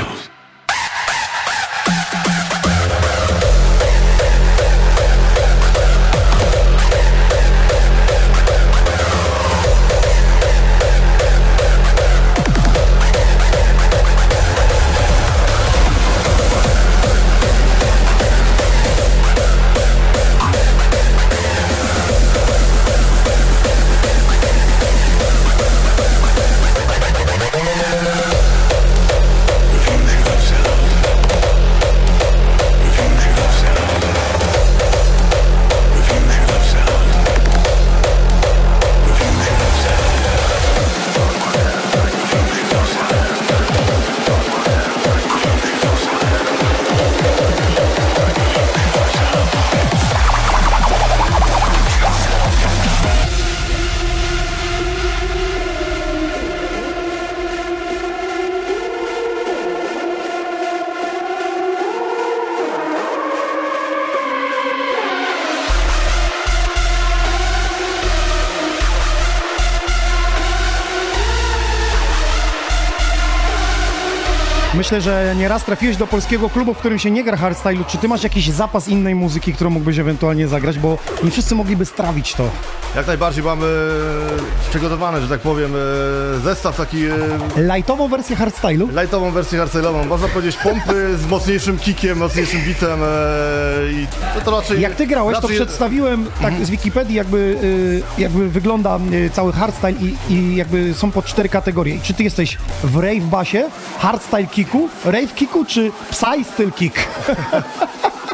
Myślę, że nieraz trafiłeś do polskiego klubu, w którym się nie gra hardstylu. Czy ty masz jakiś zapas innej muzyki, którą mógłbyś ewentualnie zagrać, bo nie wszyscy mogliby strawić to. Jak najbardziej mamy przygotowany, że tak powiem, e, zestaw taki... e, Lightową wersję hardstylu? Lightową wersję hardstyle'ową. Można powiedzieć pompy z mocniejszym kickiem, mocniejszym bitem e, i to, to raczej... Jak ty grałeś, to raczej- przedstawiłem tak z Wikipedii jakby, jakby wygląda cały hardstyle i, i jakby są po cztery kategorie. Czy ty jesteś w rave basie, hardstyle kicku, rave kicku czy psy styl kick? (laughs)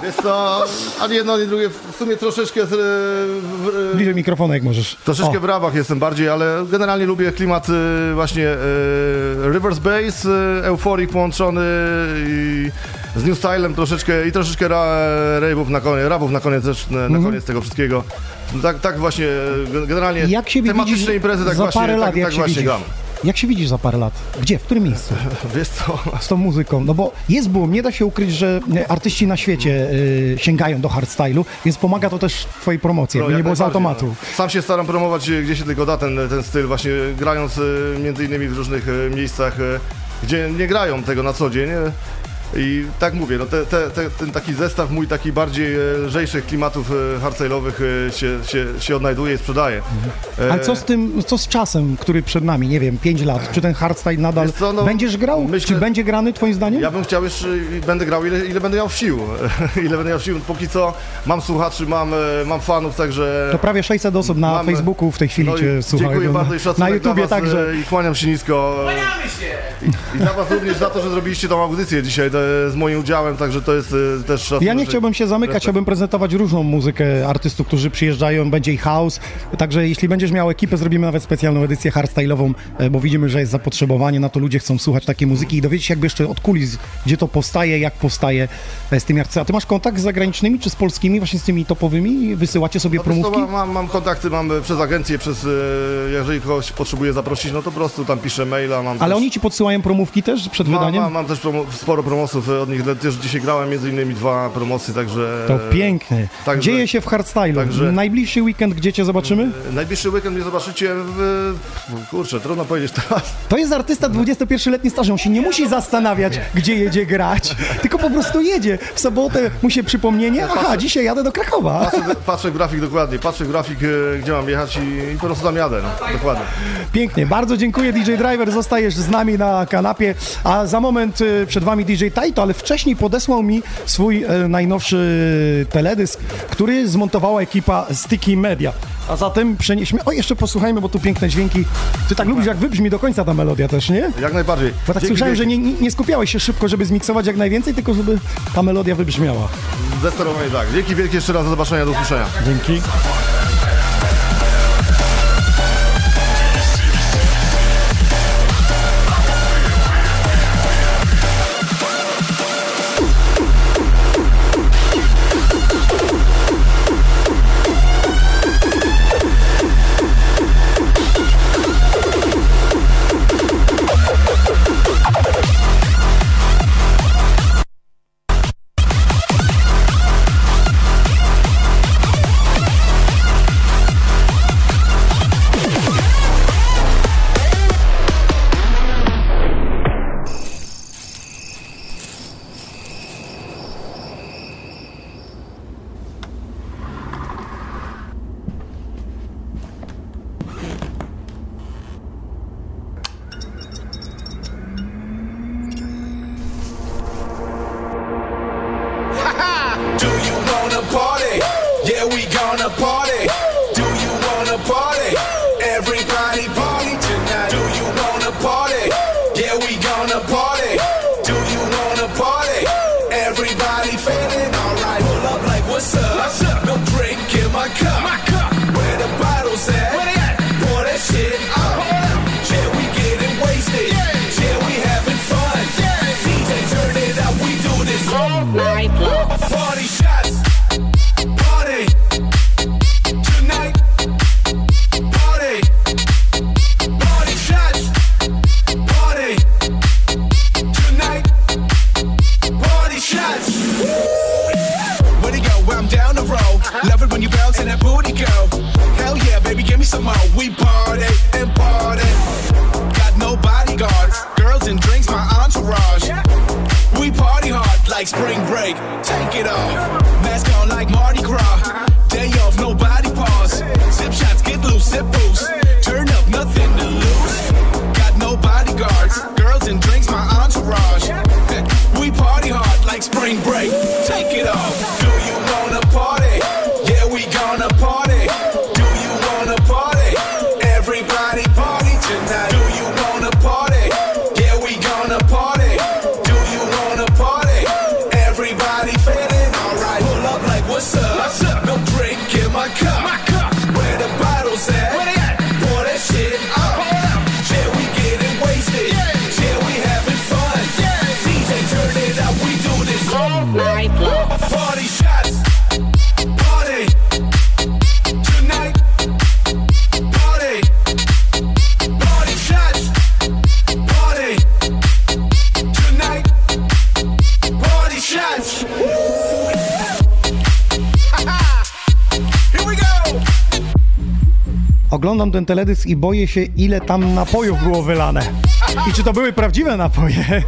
Jest to ani jedno, ani drugie. W sumie troszeczkę z, e, w, e, Bliżej mikrofonu jak możesz. Troszeczkę O. w rabach jestem bardziej, ale generalnie lubię klimat y, właśnie y, reverse bass, euforii połączony i z new stylem troszeczkę i troszeczkę ra, rave'ów na koniec, rabów na koniec na, na Mhm. koniec tego wszystkiego. Tak, tak właśnie, generalnie Jak siebie tematyczne widzisz imprezy tak za właśnie, parę tak, lat, jak tak się właśnie widzisz? gram. Jak się widzisz za parę lat? Gdzie? W którym miejscu? (laughs) Wiesz co? Z tą muzyką. No bo jest boom, nie da się ukryć, że e, artyści na świecie y, sięgają do hardstylu, więc pomaga to też twojej promocji, No, nie było z automatu. no. Sam się staram promować, y, gdzie się tylko da ten, ten styl, właśnie grając y, między innymi w różnych y, miejscach, gdzie nie grają tego na co dzień. I tak mówię, no te, te, te, ten taki zestaw mój taki bardziej e, lżejszych klimatów e, hardstyle'owych e, się, się, się odnajduje i sprzedaje. E, Ale co z tym, co z czasem, który przed nami, nie wiem, 5 lat, czy ten hardstyle nadal co, no, będziesz grał? myślę- Czy będzie grany twoim zdaniem? Ja bym chciał jeszcze, będę grał ile, ile będę miał sił. (laughs) ile będę miał sił. Póki co mam słuchaczy, mam, mam fanów, także... To prawie 600 osób na Mam- Facebooku w tej chwili no cię słucha. Dziękuję na, bardzo i szacunek na YouTubie także. I kłaniam się nisko. I, I dla was również za to, że zrobiliście tą audycję dzisiaj to, z moim udziałem, także to jest e, też szacunek. Ja nie chciałbym się zamykać, respekt. chciałbym prezentować różną muzykę artystów, którzy przyjeżdżają, będzie i house, także jeśli będziesz miał ekipę, zrobimy nawet specjalną edycję hardstyle'ową, e, bo widzimy, że jest zapotrzebowanie na to, ludzie chcą słuchać takiej muzyki i dowiedzieć się jakby jeszcze od kulis, gdzie to powstaje, jak powstaje e, z tymi artystami. A ty masz kontakt z zagranicznymi czy z polskimi, właśnie z tymi topowymi? Wysyłacie sobie No, promówki? mam, mam, kontakty, mam e, przez agencję, przez, e, jeżeli kogoś potrzebuję zaprosić, no to po prostu tam piszę maila, mam Ale też, oni ci podsyłają promówki też przed mam, wydaniem? mam, mam też promo, sporo promosów e, od nich, też dzisiaj grałem między innymi dwa promocje, także... To pięknie. także- Dzieje się w hardstylu. także- Najbliższy weekend, gdzie cię zobaczymy? e, Najbliższy weekend mnie zobaczycie w... Kurczę, trudno powiedzieć teraz. To jest artysta 21-letni staży, on się nie musi zastanawiać, gdzie jedzie grać, tylko po prostu jedzie. W sobotę mu się przypomnienie, aha, dzisiaj jadę do Krakowa. Patrzę, patrzę w grafik dokładnie, patrzę w grafik, e, gdzie mam jechać i, i po prostu tam jadę, no, dokładnie. Pięknie, bardzo dziękuję DJ Driver, zostajesz z nami na kanapie, a za moment przed wami DJ Taito, ale wcześniej podesłał mi swój e, najnowszy teledysk, który zmontowała ekipa Sticky Media. A zatem przenieśmy, o jeszcze posłuchajmy, bo tu piękne dźwięki. Ty tak lubisz, jak wybrzmi do końca ta melodia też, nie? Jak najbardziej. Bo tak Dzięki słyszałem, że nie, nie- nie skupiałeś się szybko, żeby zmiksować jak najwięcej, tylko żeby ta melodia wybrzmiała. Zdecydowanie tak. Dzięki wielkie jeszcze raz, do zobaczenia, do usłyszenia. Dzięki. ten teledysk i boję się, ile tam napojów było wylane. I czy to były prawdziwe napoje?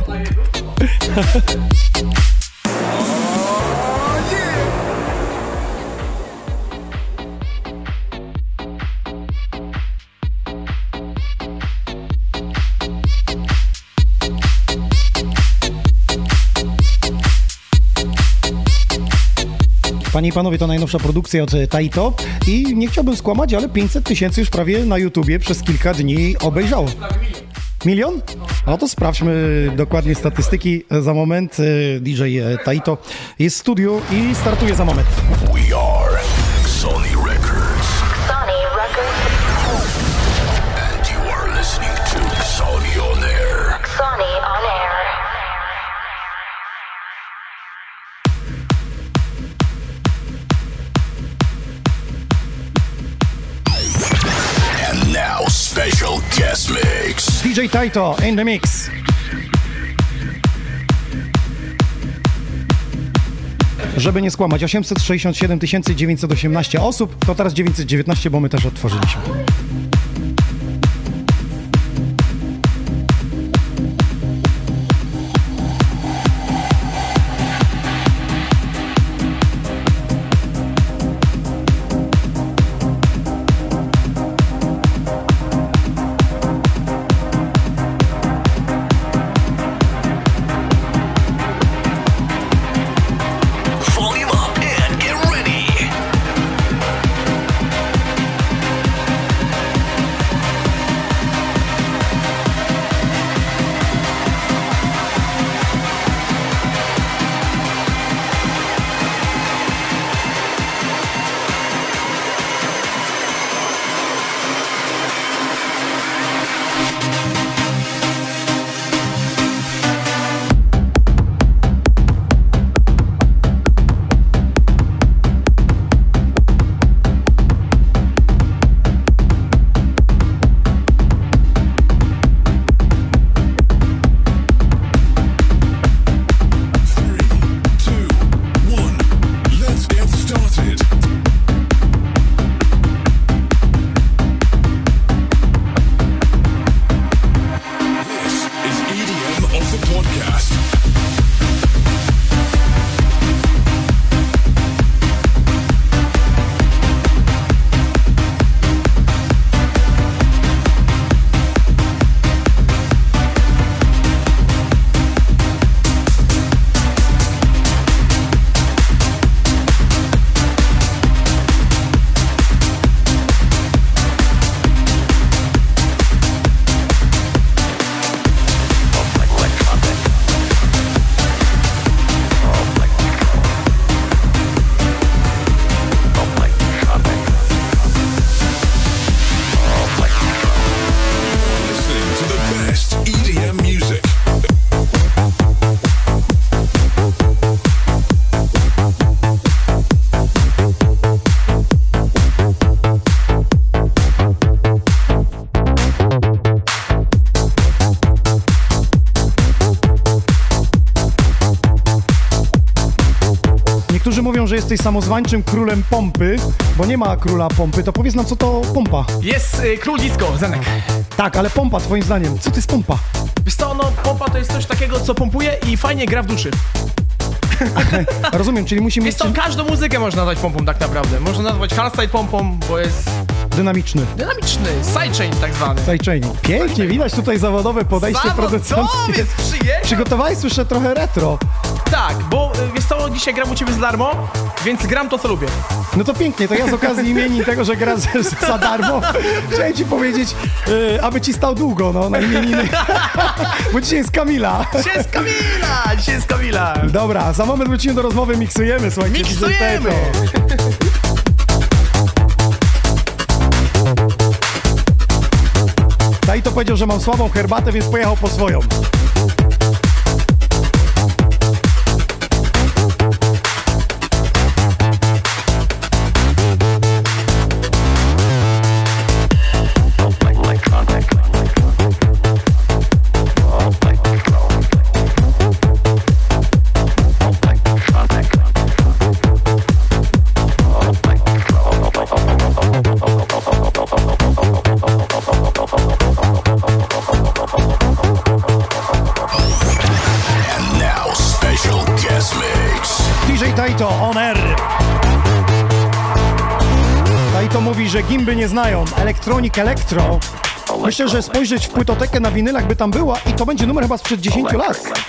Panie i panowie, to najnowsza produkcja od e, Taito i nie chciałbym skłamać, ale 500 tysięcy już prawie na YouTubie przez kilka dni obejrzało. Milion? No to sprawdźmy dokładnie statystyki. Za moment e, DJ e, Taito jest w studiu i startuje za moment. Taito in the mix. Żeby nie skłamać, 867 918 osób, to teraz 919, bo my też otworzyliśmy. Jesteś samozwańczym królem pompy, bo nie ma króla pompy, to powiedz nam, co to pompa. Jest y, król disco, Zenek. Tak, ale pompa, twoim zdaniem, co to jest pompa? Wiesz co, no pompa to jest coś takiego, co pompuje i fajnie gra w duszy. (laughs) Rozumiem, czyli musi Wiesz mieć co, każdą muzykę można nazwać pompą tak naprawdę. Można nazwać hardstyle pompą, bo jest dynamiczny. dynamiczny, sidechain tak zwany. Sidechaining. Pięknie, widać tutaj zawodowe podejście producenckie. Przygotowałeś, słyszę, trochę retro. Tak, bo y, wiesz co, dzisiaj gram u ciebie za darmo, więc gram to, co lubię. No to pięknie, to ja z okazji imienin tego, że gra z- z- za darmo, chciałem ci powiedzieć, y, aby ci stał długo, no, na imieniny. (laughs) Bo dzisiaj jest Kamila. Dzisiaj jest Kamila! Dzisiaj jest Kamila! Dobra, za moment wrócimy do rozmowy, miksujemy, słuchajcie. Miksujemy! Teto. Daj to powiedział, że mam słabą herbatę, więc pojechał po swoją. Nie znają. Electronic Electro. Myślę, że spojrzeć w płytotekę na winylach by tam była i to będzie numer chyba sprzed 10 lat.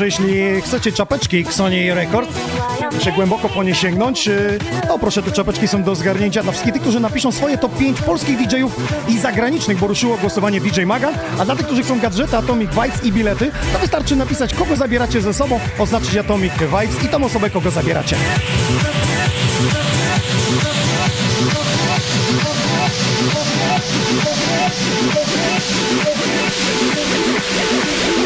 Że jeśli chcecie czapeczki Sony Record, muszę głęboko po nie sięgnąć, y, to proszę, te czapeczki są do zgarnięcia dla wszystkich tych, którzy napiszą swoje top 5 polskich DJ-ów i zagranicznych, bo ruszyło głosowanie DJ Maga, a dla tych, którzy chcą gadżety, Atomic Vibes i bilety, to wystarczy napisać, kogo zabieracie ze sobą, oznaczyć Atomic Vibes i tą osobę, kogo zabieracie. king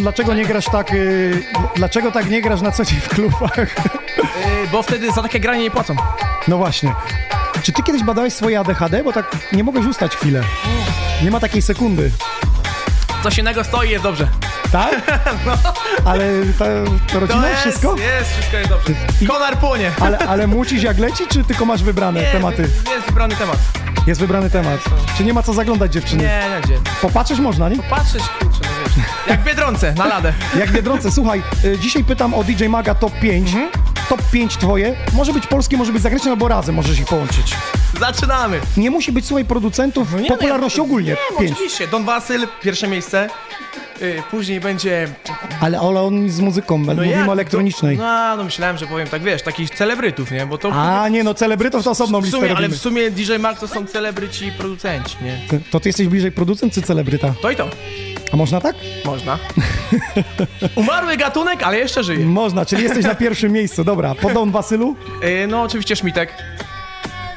dlaczego nie grasz tak, y, dlaczego tak nie grasz na co dzień w klubach. Yy, bo wtedy za takie granie nie płacą. No właśnie. Czy ty kiedyś badałeś swoje ADHD? Bo tak nie mogłeś ustać chwilę. Nie ma takiej sekundy. Coś innego stoi, jest dobrze. Tak? (laughs) Ale ta, ta rodzina, To jest, wszystko? jest, wszystko jest dobrze. Konar płonie. Ale, ale mucisz jak leci, czy tylko masz wybrane Nie, tematy? Jest wybrany temat. Jest wybrany temat. Czy nie ma co zaglądać dziewczyny? Nie, nie, gdzie? Popatrzeć można, nie? Patrzeć, kurczę, no wiesz. Jak w Biedronce, na ladę. Jak Biedronce, słuchaj, y, dzisiaj pytam o DJ Maga Top 5. Mhm. Top 5 twoje. Może być polskie, może być zagraniczne, albo razem możesz ich połączyć. Zaczynamy. Nie musi być, słuchaj, producentów No nie, popularności nie, ogólnie. Nie, no 5. oczywiście. Don Wasyl, pierwsze miejsce. Yy, później będzie... Ale, ale on z muzyką, mówimy jak? o elektronicznej. No, no myślałem, że powiem tak, wiesz, takich celebrytów, nie? Bo to... A nie, no celebrytów to osobną listę sumie, ale w sumie DJ Mark to są celebryci i producenci, nie? To ty jesteś bliżej producent czy celebryta? To i to. A można tak? Można. (laughs) Umarły gatunek, ale jeszcze żyje. Można, czyli jesteś na (laughs) pierwszym miejscu. Dobra, po Don Wasylu, Yy, no oczywiście Szmitek.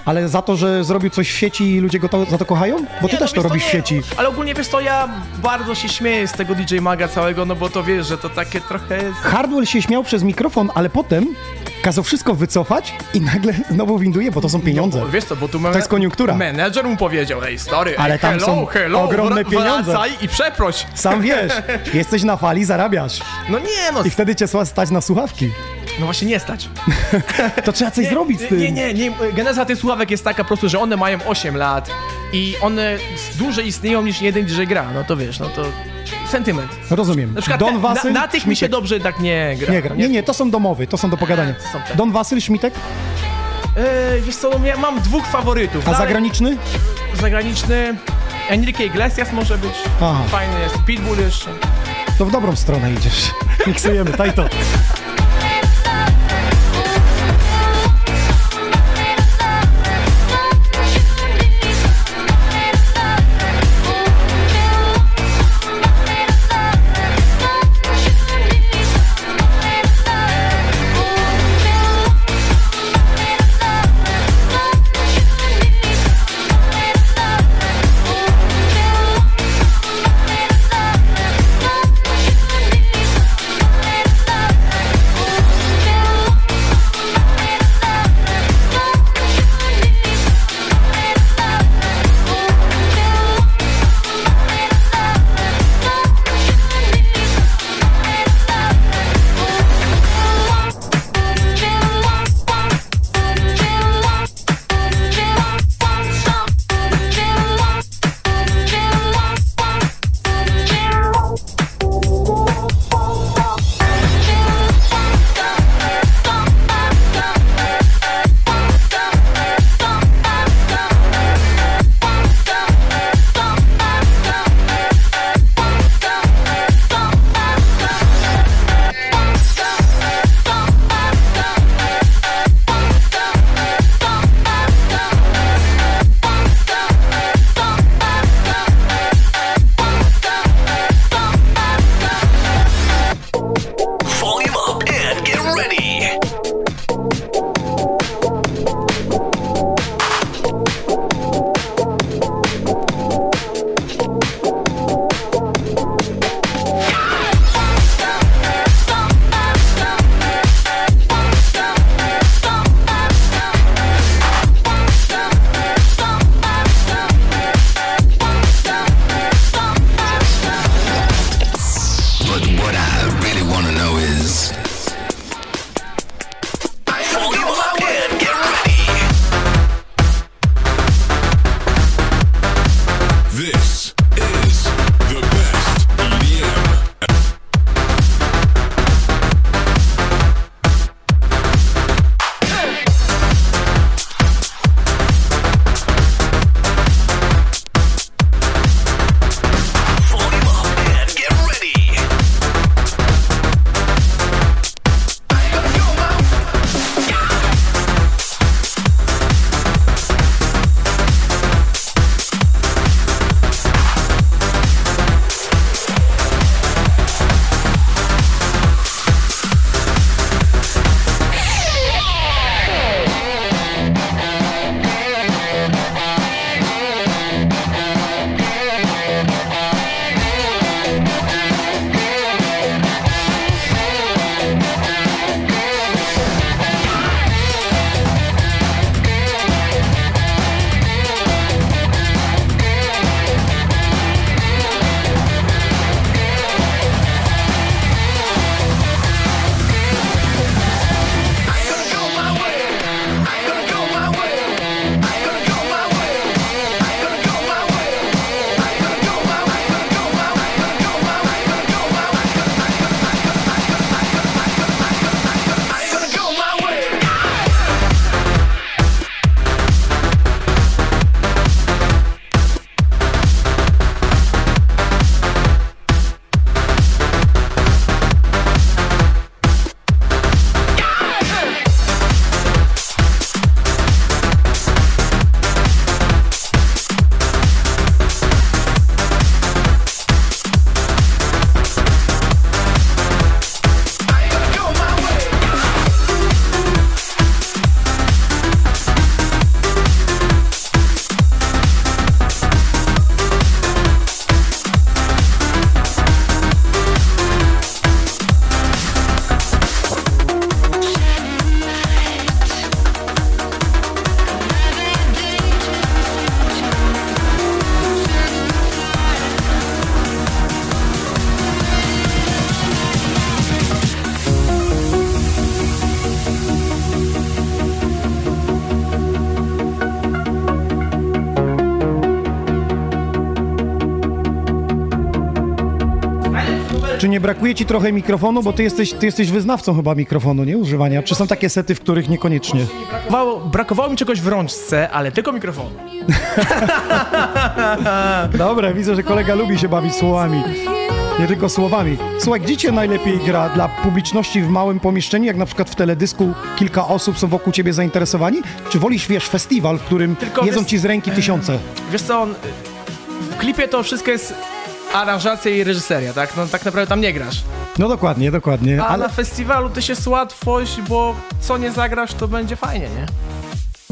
ale za to, że zrobił coś w sieci i ludzie go to, za to kochają? Bo ty Nie, też no to robisz w sieci. Ale ogólnie wiesz to ja bardzo się śmieję z tego DJ Maga całego, no bo to wiesz, że to takie trochę jest... Hardwell się śmiał przez mikrofon, ale potem kazał wszystko wycofać i nagle znowu winduje, bo to są pieniądze. No, wiesz co, bo tu mamy... To jest koniunktura. Menedżer mu powiedział, ej stary, Ale ej, tam hello, są hello, ogromne pieniądze. Wracaj i przeproś. Sam wiesz, (laughs) jesteś na fali, zarabiasz. No nie no, I wtedy cię stać na słuchawki. no właśnie nie stać. (laughs) To trzeba coś zrobić z tym. Nie, nie, nie, geneza tych słuchawek jest taka po prostu, że one mają 8 lat i one dłużej istnieją niż jeden DJ gra, no to wiesz, no to sentyment. Rozumiem. Na przykład Don te, Wasyl, na, na tych mi się Śmitek. dobrze tak nie gra. Nie gra. Nie, nie, to są domowe, to są do pogadania. są te. Don Wasyl, Śmitek, Ej, wiesz co, ja mam dwóch faworytów. a Dalej- zagraniczny? Zagraniczny Enrique Iglesias może być. Aha. Fajny jest. Pitbull jeszcze. To w dobrą stronę idziesz. (laughs) Miksujemy, taj to. Brakuje ci trochę mikrofonu, bo ty jesteś, ty jesteś wyznawcą chyba mikrofonu, nie? Używania. Czy są takie sety, w których niekoniecznie? Brakowało, brakowało mi czegoś w rączce, ale tylko mikrofonu. (laughs) Dobra, widzę, że kolega lubi się bawić słowami. Nie tylko słowami. Słuchaj, gdzie cię najlepiej gra? Dla publiczności w małym pomieszczeniu, jak na przykład w teledysku kilka osób są wokół ciebie zainteresowani? Czy wolisz, wiesz, festiwal, w którym Tylko jedzą wiesz- ci z ręki tysiące? Wiesz co, on, w klipie to wszystko jest aranżacja i reżyseria, tak? No tak naprawdę tam nie grasz. No dokładnie, dokładnie. A Ale na festiwalu to jest łatwość, bo co nie zagrasz, to będzie fajnie, nie?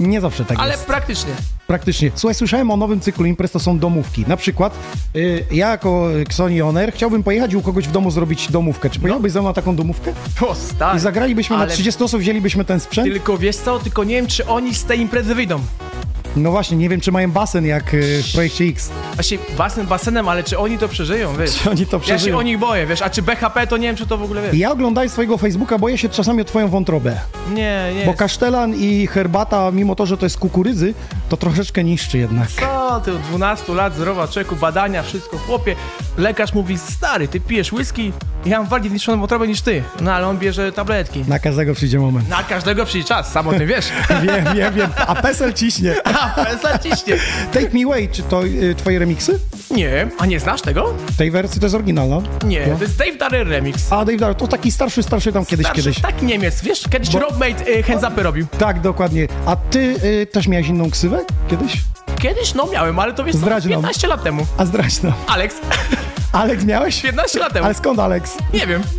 nie zawsze tak Ale jest. praktycznie. Praktycznie. Słuchaj, słyszałem o nowym cyklu imprez, to są domówki. Na przykład y, ja jako Xoni Oner chciałbym pojechać i u kogoś w domu zrobić domówkę. Czy pojechałbyś ze mną na taką domówkę? O, stary. I zagralibyśmy na Ale 30 osób, wzięlibyśmy ten sprzęt? Tylko wiesz co, tylko nie wiem, czy oni z tej imprezy wyjdą. No właśnie, nie wiem, czy mają basen jak y, w projekcie X. Właśnie basen basenem, ale czy oni to przeżyją, wiesz? Czy oni to Ja się przeżyją? o nich boję, wiesz? A czy BHP, to nie wiem, czy to w ogóle wiesz. Ja oglądając swojego Facebooka boję się czasami o twoją wątrobę. Nie, nie. Bo kasztelan i herbata, mimo to, że to jest kukurydzy, to troszeczkę niszczy jednak. Co ty, od 12 lat zdrowa człowieku, badania, wszystko, chłopie. Lekarz mówi, stary, ty pijesz whisky, ja mam bardziej zniszczoną wątrobę niż ty. No ale on bierze tabletki. Na każdego przyjdzie moment. Na każdego przyjdzie czas, sam o tym wiesz. (laughs) Wiem, wiem, wiem. A pesel ciśnie. (laughs) Zaciśnie. Take Me Away, czy to y, twoje remiksy? Nie, a nie znasz tego? Tej wersji to jest oryginalna? Nie, No. to jest Dave Darrell remix. A Dave Darrell, to taki starszy, starszy tam kiedyś, Starszy, kiedyś. Tak Niemiec, wiesz, kiedyś Bo- Rockmate y, hands upy robił. Tak, dokładnie. A ty y, też miałeś inną ksywę kiedyś? Kiedyś no miałem, ale to wiesz Zdradź nam. 15 lat temu. A zdradź nam. Alex, (laughs) Aleks miałeś? 15 lat temu. Ale skąd Aleks? Nie wiem. (laughs)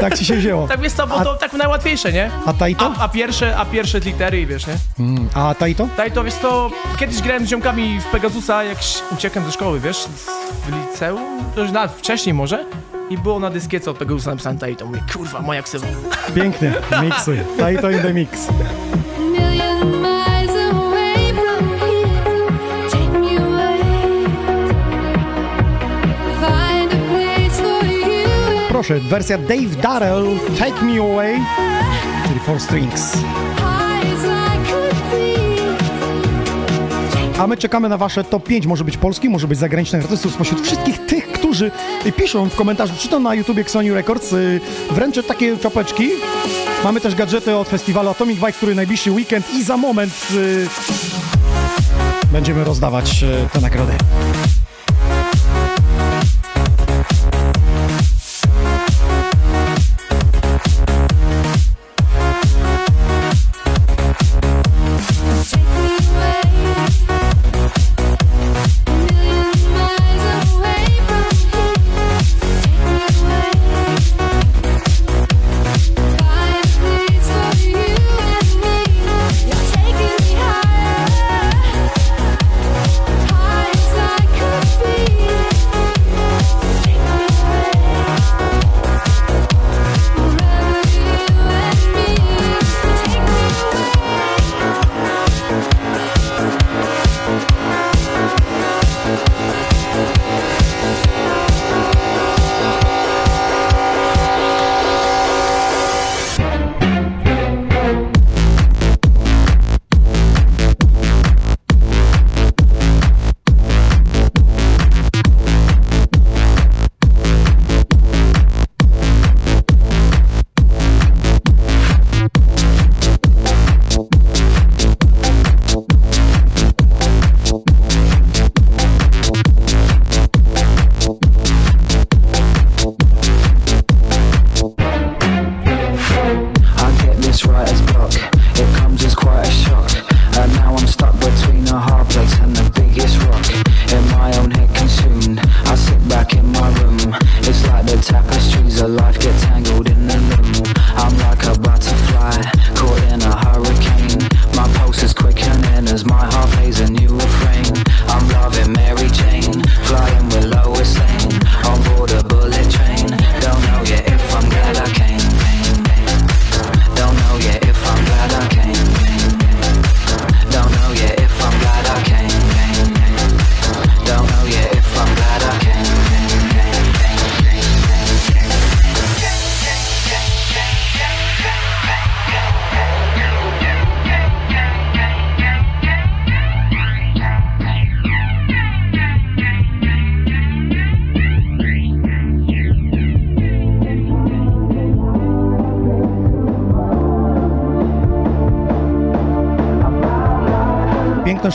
Tak ci się wzięło. Tak wiesz co, bo A- to tak najłatwiejsze, nie? A Taito? A, a pierwsze, a pierwsze litery, wiesz, nie? Mm, a Taito? Daj to, wiesz co, kiedyś grałem z ziomkami w Pegasusa, jak uciekłem ze szkoły, wiesz, w liceum, to już nawet wcześniej może. I było na dyskiece od Pegasusa napisane Taito, mówię, kurwa, moja ksywa. Pięknie, miksuj. (laughs) Taito in the mix. Proszę, wersja Dave Darrell, Take Me Away, czyli Four Strings. A my czekamy na wasze top 5, może być polski, może być zagranicznych artystów spośród wszystkich tych, którzy piszą w komentarzu, czy to na YouTubie Xoni Records, y, wręczę takie czapeczki. Mamy też gadżety od festiwalu Atomic Vibe, który najbliższy weekend i za moment y, będziemy rozdawać y, te nagrody.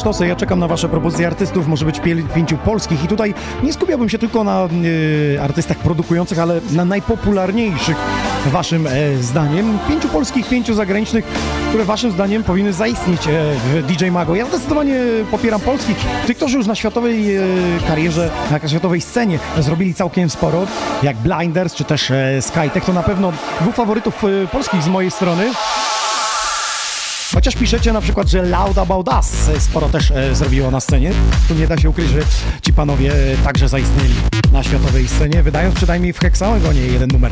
Sztosy. Ja czekam na wasze propozycje artystów, może być pięciu polskich i tutaj nie skupiałbym się tylko na y, artystach produkujących, ale na najpopularniejszych waszym e, zdaniem. Pięciu polskich, pięciu zagranicznych, które waszym zdaniem powinny zaistnieć e, w DJ Mago. Ja zdecydowanie popieram polskich, tych, którzy już na światowej karierze, na światowej scenie zrobili całkiem sporo, jak Blinders czy też Skytech. To na pewno dwóch faworytów polskich z mojej strony. Chociaż piszecie na przykład, że Loud About Us e, sporo też e, zrobiło na scenie. Tu nie da się ukryć, że ci panowie e, także zaistnieli na światowej scenie, wydając przynajmniej w Hexagonie jeden numer.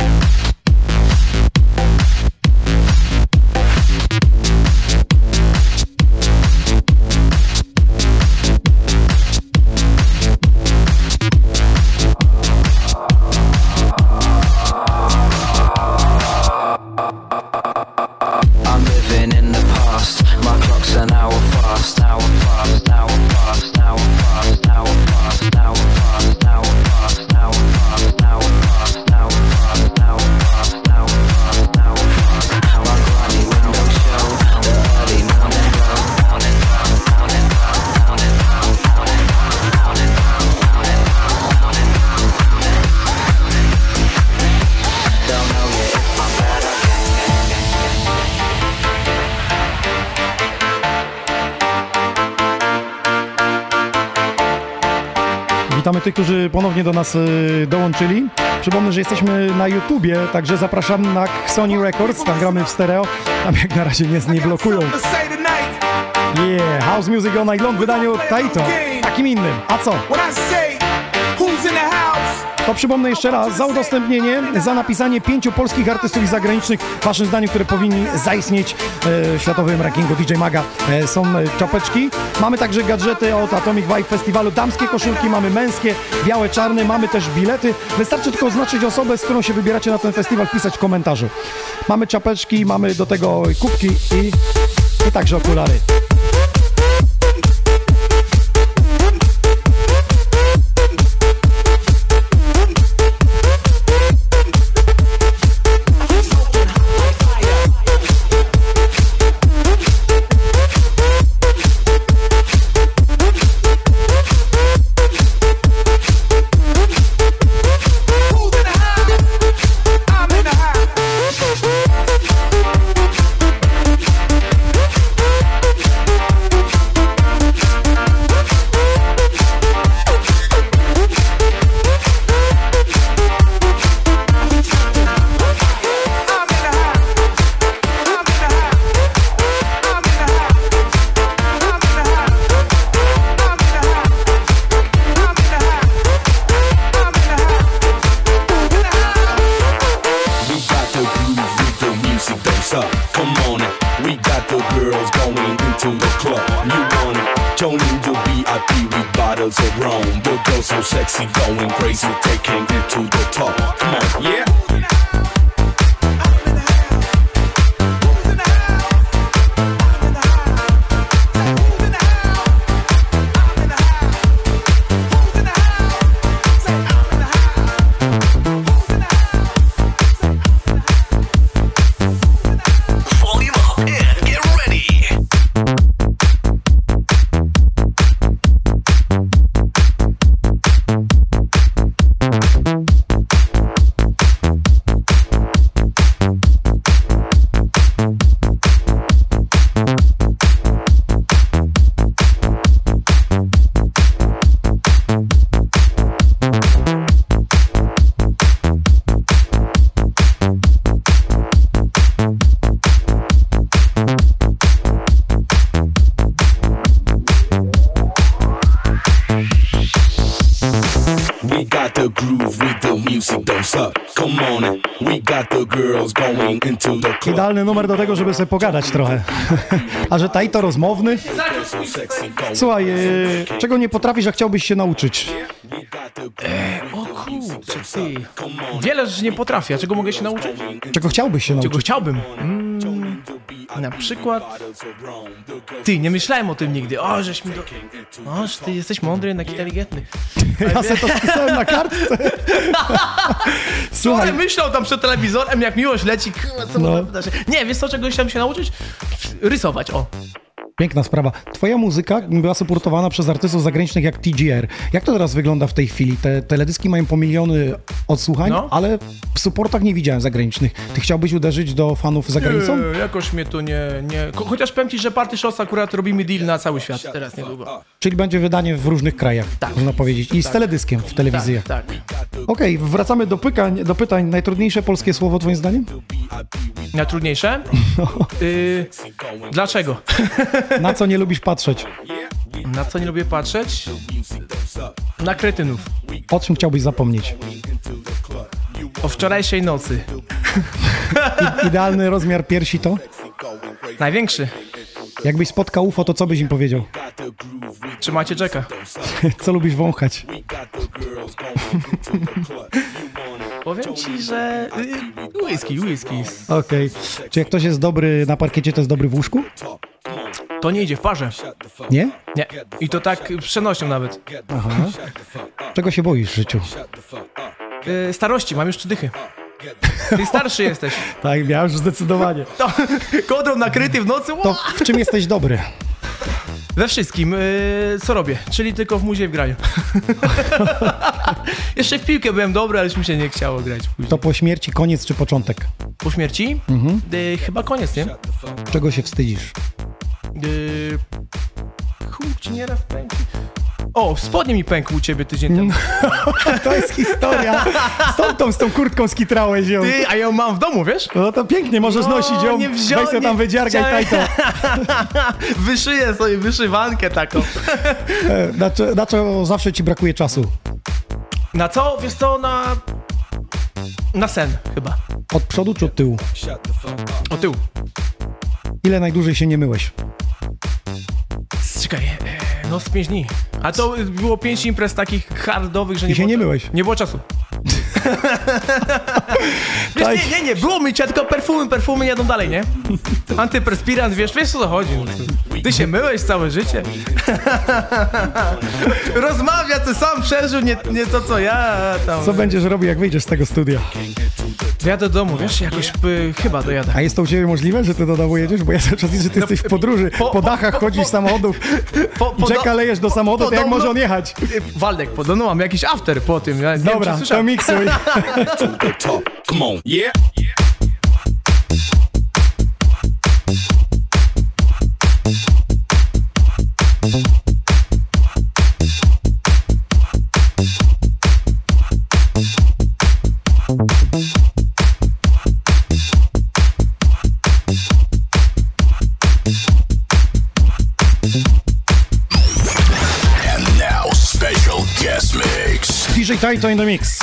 Tych, którzy ponownie do nas e, dołączyli. Przypomnę, że jesteśmy na YouTubie, także zapraszam na Sony Records, tam gramy w stereo, tam jak na razie nas nie blokują. Yeah, House Music Long w wydaniu Taito, takim innym. A co? To przypomnę jeszcze raz, za udostępnienie, za napisanie pięciu polskich artystów i zagranicznych, waszym zdaniem, które powinni zaistnieć e, w światowym rankingu DJ Maga, e, są e, czapeczki. Mamy także gadżety od Atomic Vibe Festiwalu, damskie koszulki, mamy męskie, białe, czarne, mamy też bilety. Wystarczy tylko oznaczyć osobę, z którą się wybieracie na ten festiwal, wpisać w komentarzu. Mamy czapeczki, mamy do tego kubki i, i także okulary. Idealny numer do tego, żeby sobie pogadać trochę. (laughs) A że Taito rozmowny? Słuchaj, e, czego nie potrafisz, a chciałbyś się nauczyć? O kurczę, ty. Wiele rzeczy nie potrafię, a czego mogę się nauczyć? Czego chciałbyś się nauczyć? Czego chciałbym? Mm, na przykład... Ty, nie myślałem o tym nigdy. O, żeś mi do... O, że ty jesteś mądry, jednak inteligentny. (laughs) Ja sobie to spisałem na kartce. (laughs) Słuchaj, myślał tam przed telewizorem, jak miłość leci, co No. Nie, wiesz co, czego chciałem się nauczyć? Rysować, o. Piękna sprawa. Twoja muzyka była supportowana przez artystów zagranicznych jak TGR. Jak to teraz wygląda w tej chwili? Te teledyski mają po miliony odsłuchań, No. ale w supportach nie widziałem zagranicznych. Ty chciałbyś uderzyć do fanów za granicą? Nie, jakoś mnie to nie... nie. Chociaż powiem ci, że Party Shots akurat robimy deal na cały świat teraz niedługo. Czyli będzie wydanie w różnych krajach, można powiedzieć. I z teledyskiem w telewizjach. Tak. Okej, wracamy do pytań, do pytań. Najtrudniejsze polskie słowo twoim zdaniem? Najtrudniejsze? (laughs) Y, dlaczego? (laughs) Na co nie lubisz patrzeć? Na co nie lubię patrzeć? Na kretynów. O czym chciałbyś zapomnieć? O wczorajszej nocy. I, idealny rozmiar piersi to? Największy. Jakbyś spotkał UFO, to co byś im powiedział? Trzymajcie czeka. Co lubisz wąchać? Powiem ci, że... y, Whisky, whisky. Okej. Czy jak ktoś jest dobry na parkiecie, to jest dobry w łóżku? To nie idzie w parze. Nie? Nie. I to tak przenośnią nawet. Aha. Czego się boisz w życiu? Y, starości, mam już trzy dychy. Ty starszy jesteś. (laughs) Tak, ja już zdecydowanie. To, kodrą nakryty w nocy. To w czym jesteś dobry? We wszystkim, y, co robię, czyli tylko w muzie w graniu. (laughs) Jeszcze w piłkę byłem dobry, ale już mi się nie chciało grać później. To po śmierci koniec czy początek? Po śmierci? Mhm. Y, chyba koniec, nie? Czego się wstydzisz? Yy... Ci nieraz pękł. O, spodnie mi pękł u ciebie tydzień temu. To jest historia. Stąd tą, z tą kurtką skitrałeś ją. Ty, a ją mam w domu, wiesz? No to pięknie, możesz No, nosić ją. nie Weź wziąłem, sobie tam wydziargaj chciałem. tajto. (laughs) Wyszyję sobie wyszywankę taką. E, Na, co- na co zawsze ci brakuje czasu? Na co? Wiesz co, na... Na sen chyba. Od przodu czy od tyłu? O tył. Ile najdłużej się nie myłeś? Czekaj, e, no z pięć dni. A to było pięć imprez takich hardowych, że nie I się było nie myłeś? Nie było czasu. (laughs) wiesz, nie, nie, nie, było mycia, tylko perfumy, perfumy jadą dalej, nie? Antyperspirant, wiesz, wiesz o co chodzi. Ty się myłeś całe życie. (laughs) Rozmawia, ty sam przeżył, nie, nie to co ja tam. Co będziesz robił, jak wyjdziesz z tego studia? Jadę do domu, wiesz, jakoś y, chyba dojadę. A jest to u ciebie możliwe, że ty do domu jedziesz? Bo ja cały czas widzę, że ty jesteś w podróży. po- Po dachach chodzisz po- samochodów. (laughs) Po, po Jacka lejesz do samochodu, to jak może on jechać? Waldek, podobno mam jakiś after po tym. Ja wiem, Dobra, czy to miksuj. Come on, yeah. Taito in the mix.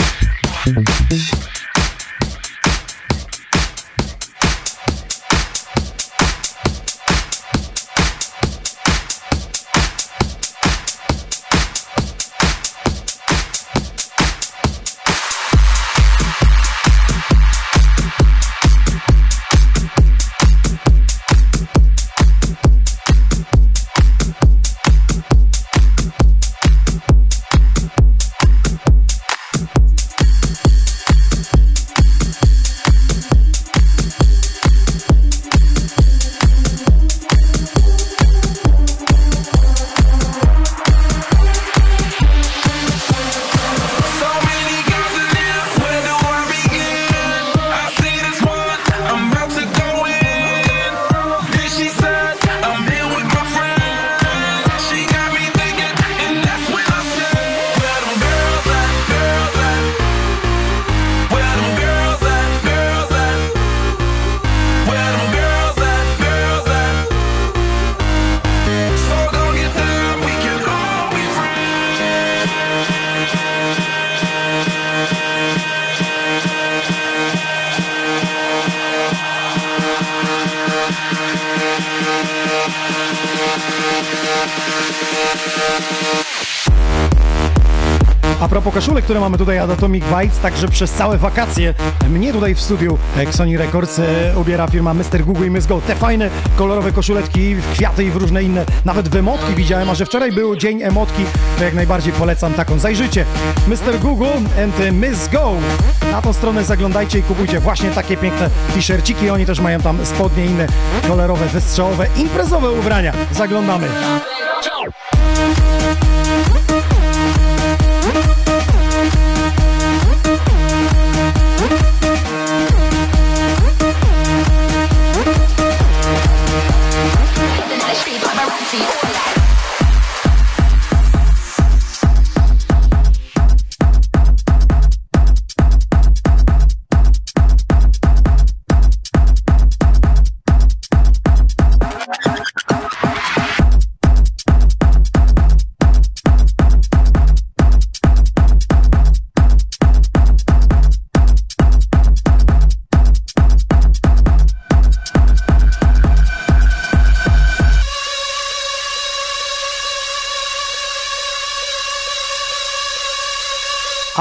Które mamy tutaj od Atomic Vibes, także przez całe wakacje mnie tutaj w studiu Sony Records e, ubiera firma Mr. Google i Miss Go. Te fajne, kolorowe koszuleczki, kwiaty i w różne inne, nawet w emotki widziałem, a że wczoraj był dzień emotki, to jak najbardziej polecam taką. Zajrzyjcie, Mr. Google and Miss Go. Na tą stronę zaglądajcie i kupujcie właśnie takie piękne t-shirciki. Oni też mają tam spodnie inne kolorowe, wystrzałowe, imprezowe ubrania. Zaglądamy.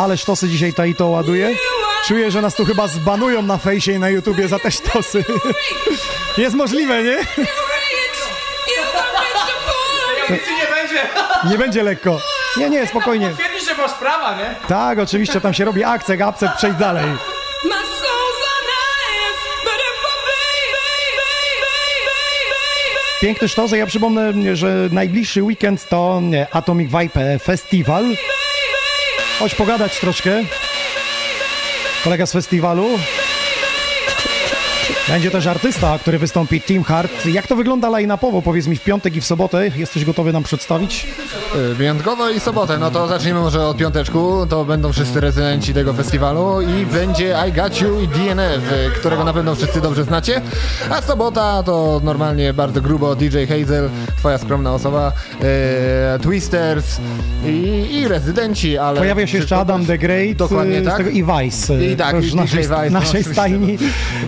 Ale sztosy dzisiaj ta i to ładuje. Czuję, że nas tu chyba zbanują na fejsie i na YouTubie za te sztosy. (laughs) Jest możliwe, nie? nie (laughs) będzie. Nie będzie lekko. Nie, nie, spokojnie. Twierdzisz, że masz prawa, nie? Tak, oczywiście, tam się robi akcent, apcent, przejdź dalej. Piękny sztos, ja przypomnę, że najbliższy weekend to Atomic Vibe Festival. Chodź pogadać troszkę. Kolega z festiwalu. Będzie też artysta, który wystąpi, Team Hard. Jak to wygląda line-upowo? Powiedz mi w piątek i w sobotę. Jesteś gotowy nam przedstawić? Y, Wyjątkowo i sobotę, no to zacznijmy może od piąteczku, to będą wszyscy rezydenci tego festiwalu i będzie I Got You i DNF, y, którego na pewno wszyscy dobrze znacie, a sobota to normalnie bardzo grubo DJ Hazel, twoja skromna osoba, e, Twisters i, i rezydenci, ale... Pojawia się jeszcze Adam the Great Dokładnie y, tak. tego i Vice. y, I tak, i naszej, Vice, no, naszej oczywiście. stajni.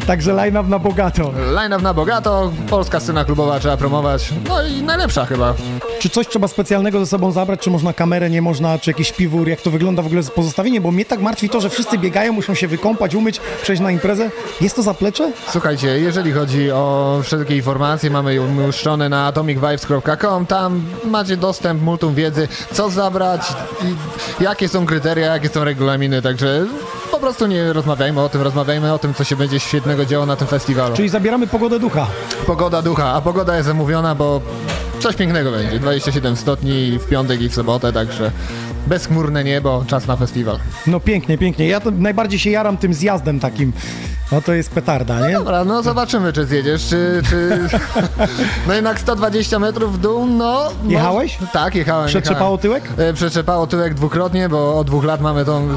Także line-up na bogato. Line-up na bogato, polska scena klubowa trzeba promować, no i najlepsza chyba. Czy coś trzeba specjalnego ze sobą zabrać? Czy można kamerę, nie można? Czy jakiś piwór? Jak to wygląda w ogóle z pozostawieniem? Bo mnie tak martwi to, że wszyscy biegają, muszą się wykąpać, umyć, przejść na imprezę. Jest to zaplecze? Słuchajcie, jeżeli chodzi o wszelkie informacje, mamy je umieszczone na atomicvibes.com. Tam macie dostęp, multum wiedzy, co zabrać, jakie są kryteria, jakie są regulaminy, także po prostu nie rozmawiajmy o tym, rozmawiajmy o tym, co się będzie świetnego działo na tym festiwalu. Czyli zabieramy pogodę ducha. Pogoda ducha, a pogoda jest zamówiona, bo coś pięknego będzie. 27 stopni w piątek i w sobotę, także bezchmurne niebo, czas na festiwal. No pięknie, pięknie. Ja najbardziej się jaram tym zjazdem takim. No to jest petarda, nie? Dobra, no zobaczymy, czy zjedziesz, czy... czy... (laughs) No jednak 120 metrów w dół, no... no- Jechałeś? Tak, jechałem. Przetrzepało jechałem. tyłek? E, Przetrzepało tyłek dwukrotnie, bo od dwóch lat mamy tą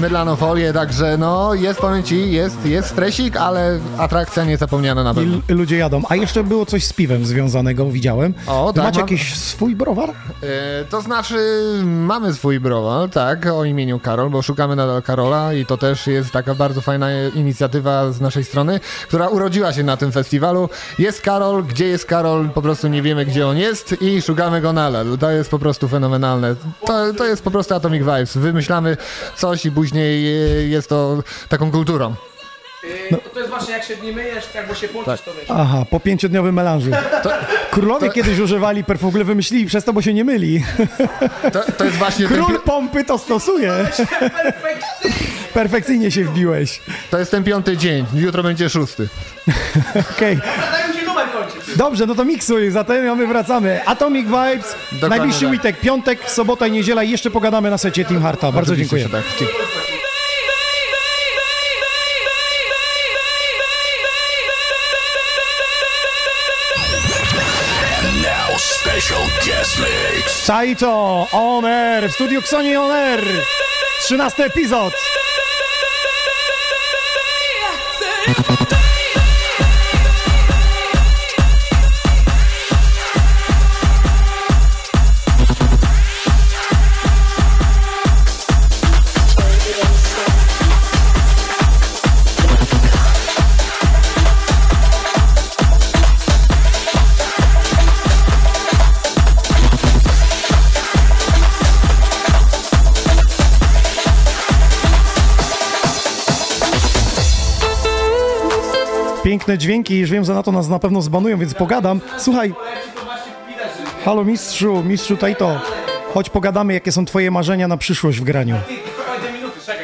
mydlaną folię, także no jest, powiem ci, jest, jest stresik, ale atrakcja niezapomniana na I pewno. l- ludzie jadą. A jeszcze było coś z piwem związanego, widziałem. O, tak, Macie mam- jakiś swój browar? E, to znaczy, mamy swój browar, tak, o imieniu Karol, bo szukamy nadal Karola i to też jest taka bardzo fajna inicjatywa z naszej strony, która urodziła się na tym festiwalu. Jest Karol, gdzie jest Karol, po prostu nie wiemy, gdzie on jest i szukamy go nadal. To jest po prostu fenomenalne. To, to jest po prostu Atomic Vibes. Wymyślamy coś i później e, jest to taką kulturą. No. To jest właśnie jak się nie myjesz, jak bo się płocisz, Tak. to wiesz. Aha, po pięciodniowym melanżu. Królowie kiedyś używali perfum, w ogóle wymyślili przez to, bo się nie myli. To, to jest właśnie ten, Król pi- pompy to stosuje. Perfekcyjnie się wbiłeś. to jest ten piąty dzień, jutro będzie szósty. (laughs) Okej. Kończyć. Dobrze, no to miksuj, zatem a my wracamy. Atomic Vibes, Dokładnie najbliższy tak. weekend, piątek, sobota i niedziela i jeszcze pogadamy na secie Team Harta. Bardzo Oczywiście, dziękuję. tak. And now, special guest mix. Saito On Air, w studiu Xoni On Air. 13 epizod. Thank (laughs) you. Piękne dźwięki, już wiem, że na to nas na pewno zbanują, więc pogadam. Słuchaj, halo mistrzu, mistrzu Tajto, chodź pogadamy, jakie są twoje marzenia na przyszłość w graniu.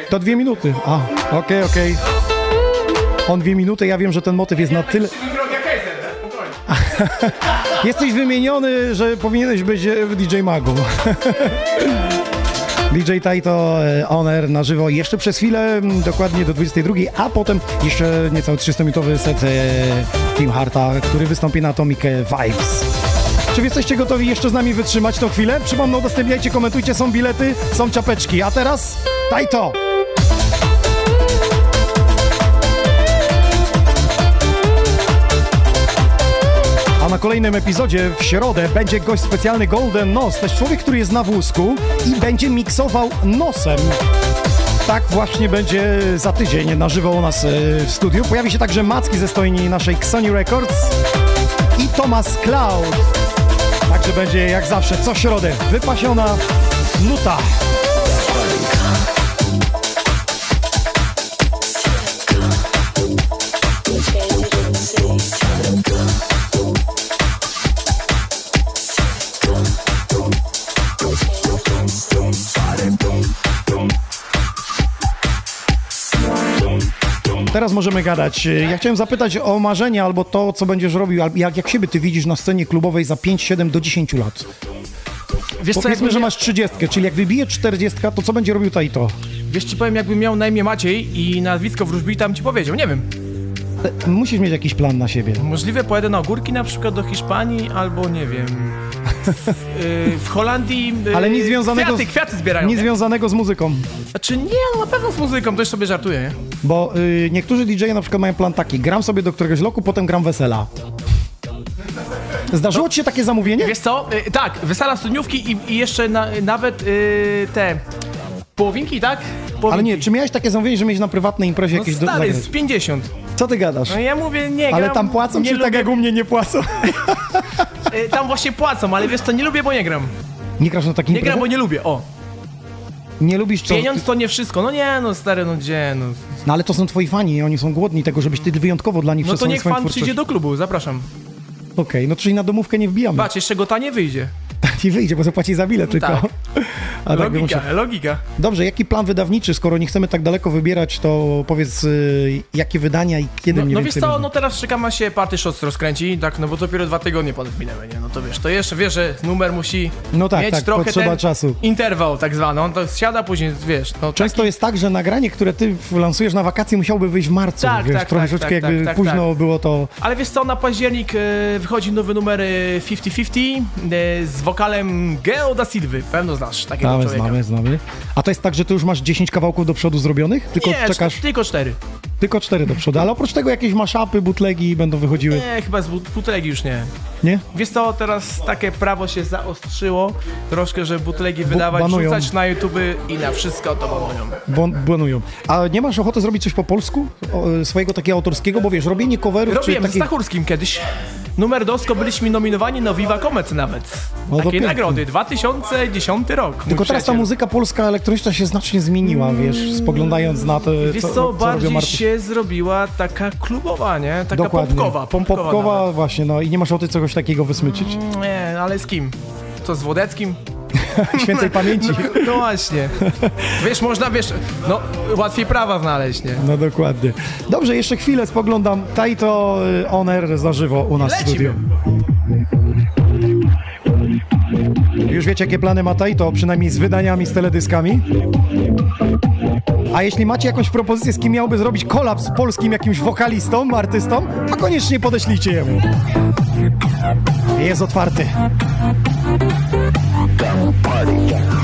To dwie minuty. A, okej, okej. On dwie minuty, ja wiem, że ten motyw jest na tyle... (laughs) Jesteś wymieniony, że powinieneś być e, DJ Magu. (laughs) DJ Taito e, On Air na żywo jeszcze przez chwilę, m, dokładnie do 22, a potem jeszcze niecały 300-minutowy set e, Team Harta, który wystąpi na Atomic Vibes. Czy jesteście gotowi jeszcze z nami wytrzymać tą chwilę? Przypomnę, udostępniajcie, komentujcie, są bilety, są czapeczki. A teraz Taito! Na kolejnym epizodzie w środę będzie gość specjalny Golden Nos. To jest człowiek, który jest na wózku i będzie miksował nosem. Tak właśnie będzie za tydzień na żywo u nas e, w studiu. Pojawi się także Macki ze stojni naszej Sony Records i Thomas Cloud. Także będzie jak zawsze co środę wypasiona nuta. Teraz możemy gadać. Ja chciałem zapytać o marzenia albo to, co będziesz robił, albo jak, jak siebie ty widzisz na scenie klubowej za 5, 7 do 10 lat. Wiesz co, Powiedzmy, jakby że masz 30, czyli jak wybije 40, to co będzie robił Taito? Wiesz ci powiem, jakbym miał na imię Maciej i nazwisko wróżbita, bym ci powiedział, nie wiem. Musisz mieć jakiś plan na siebie. Możliwe pojadę na ogórki na przykład do Hiszpanii, albo nie wiem. W, Holandii. y, Ale nic związanego Kwiaty, z, kwiaty zbierają. Nic nie? związanego z muzyką. Znaczy nie, no na pewno z muzyką, to już sobie żartuję, nie? Bo y, niektórzy DJ na przykład mają plan taki, gram sobie do któregoś loku, potem gram wesela. Zdarzyło ci się takie zamówienie? Wiesz co? Y, tak, wesela studniówki i, i jeszcze na, nawet y, te połowinki, tak? Połowinki. Ale nie, czy miałeś takie zamówienie, że miałeś na prywatnej imprezie No jakieś do stary, zagrać? z 50. Co ty gadasz? No ja mówię, nie Ale gram, tam płacą, nie czy tak lubię, jak u mnie nie płacą? (laughs) y, Tam właśnie płacą, ale wiesz co, nie lubię, bo nie gram. Nie grasz na takim Nie gram, bo nie lubię, o. Nie lubisz co? Pieniądz to nie wszystko. No nie, no stary, no gdzie, no. No ale to są twoi fani, oni są głodni tego, żebyś ty wyjątkowo dla nich No to niech fan twórczość. przyjdzie do klubu, zapraszam. Okej, no czyli na domówkę nie wbijamy. Patrz, jeszcze go tanie wyjdzie. (laughs) (laughs) Nie wyjdzie, bo zapłaci za bilet tylko. Tak. A tak logika, muszę- logika. Dobrze, jaki plan wydawniczy? Skoro nie chcemy tak daleko wybierać, to powiedz, y, jakie wydania i kiedy No, mniej no wiesz co, będą? no teraz czekam aż się Party Shots rozkręci, tak, no bo dopiero dwa tygodnie ponad minęły, nie? No to wiesz, to jeszcze wiesz, że numer musi No tak, mieć tak, trochę potrzeba ten czasu. interwał tak zwany, on to siada później, wiesz, no Często jest tak, że nagranie, które ty lansujesz na wakacje, musiałoby wyjść w marcu. Tak, wiesz, tak, troszeczkę tak, jakby tak, tak, późno tak. było to. Ale wiesz co, na październik e, wychodzi nowy numer e, 50-50 e, z wokalem Geo da Silvy, pewno znasz takiego Znamy, człowieka. znamy, znamy. A to jest tak, że ty już masz 10 kawałków do przodu zrobionych? Tylko Nie, czekasz cz- tylko cztery. tylko 4 do przodu, ale oprócz tego jakieś maszapy, butlegi będą wychodziły, Nie, chyba z but- butelegi już nie. nie? Wiesz co, teraz takie prawo się zaostrzyło troszkę, że butlegi wydawać, banują. rzucać na YouTube i na wszystko to banują. Bon- Banują. A nie masz ochoty zrobić coś po polsku? O, e, swojego takiego autorskiego? Bo wiesz, robienie coverów Robiłem czy z takich... Stachurskim kiedyś. Numer Dosko byliśmy nominowani na Viva Comet nawet. No Takiej pięknie. nagrody, 2010 rok. Tylko teraz ta muzyka polska elektroniczna się znacznie zmieniła, wiesz, spoglądając na to, Wiesz co, co, bardziej się zrobiła taka klubowa, nie? Taka Dokładnie. popkowa, popkowa. Popkowa właśnie, no i nie masz ochoty czegoś takiego wysmyczyć? nawet. Nie, ale z kim? Co, z Wodeckim? (laughs) Świętej pamięci. No, no właśnie. Wiesz, można, wiesz, no łatwiej prawa znaleźć, nie? No dokładnie. Dobrze, jeszcze chwilę spoglądam. Taito y, On Air za żywo u nas w Lecimy. studiu. Już wiecie, jakie plany ma Taito, przynajmniej z wydaniami, z teledyskami? A jeśli macie jakąś propozycję, z kim miałby zrobić kolab z polskim jakimś wokalistą, artystą, to koniecznie podeślijcie jemu. Jest otwarty. double party.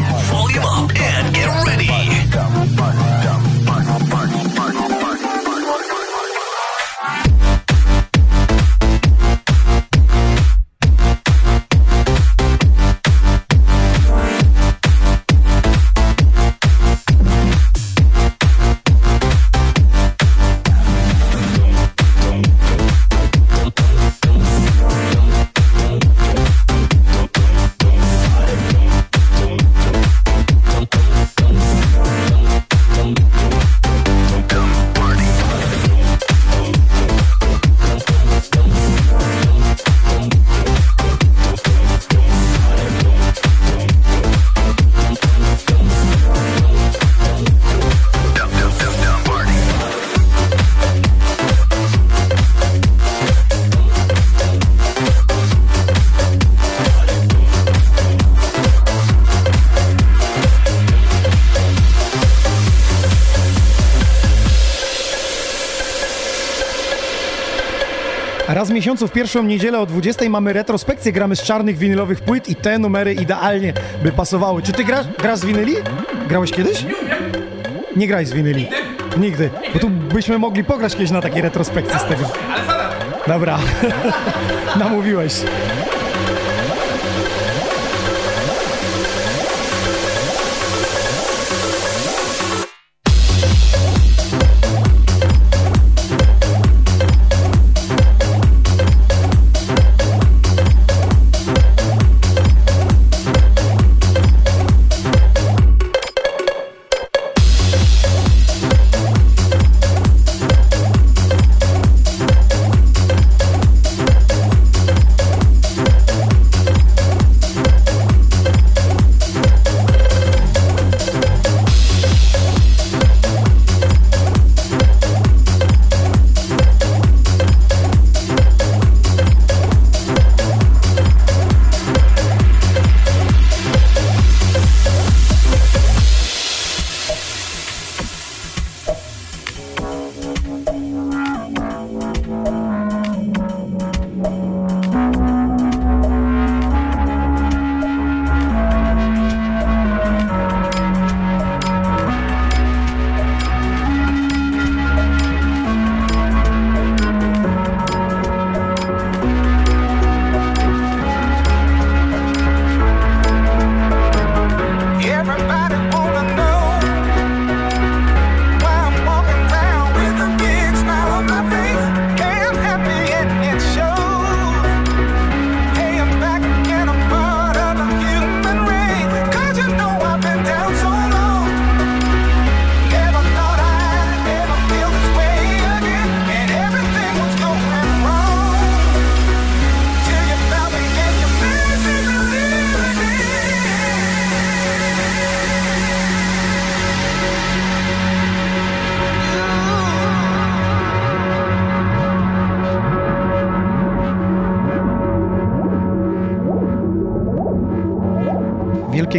Miesiącu w pierwszą niedzielę o 20 mamy retrospekcję, gramy z czarnych winylowych płyt i te numery idealnie by pasowały. Czy ty grasz, grasz z winyli? Grałeś kiedyś? Nie graj z winyli. Nigdy. Bo tu byśmy mogli pograć kiedyś na takiej retrospekcji z tego. Dobra. (laughs) Namówiłeś.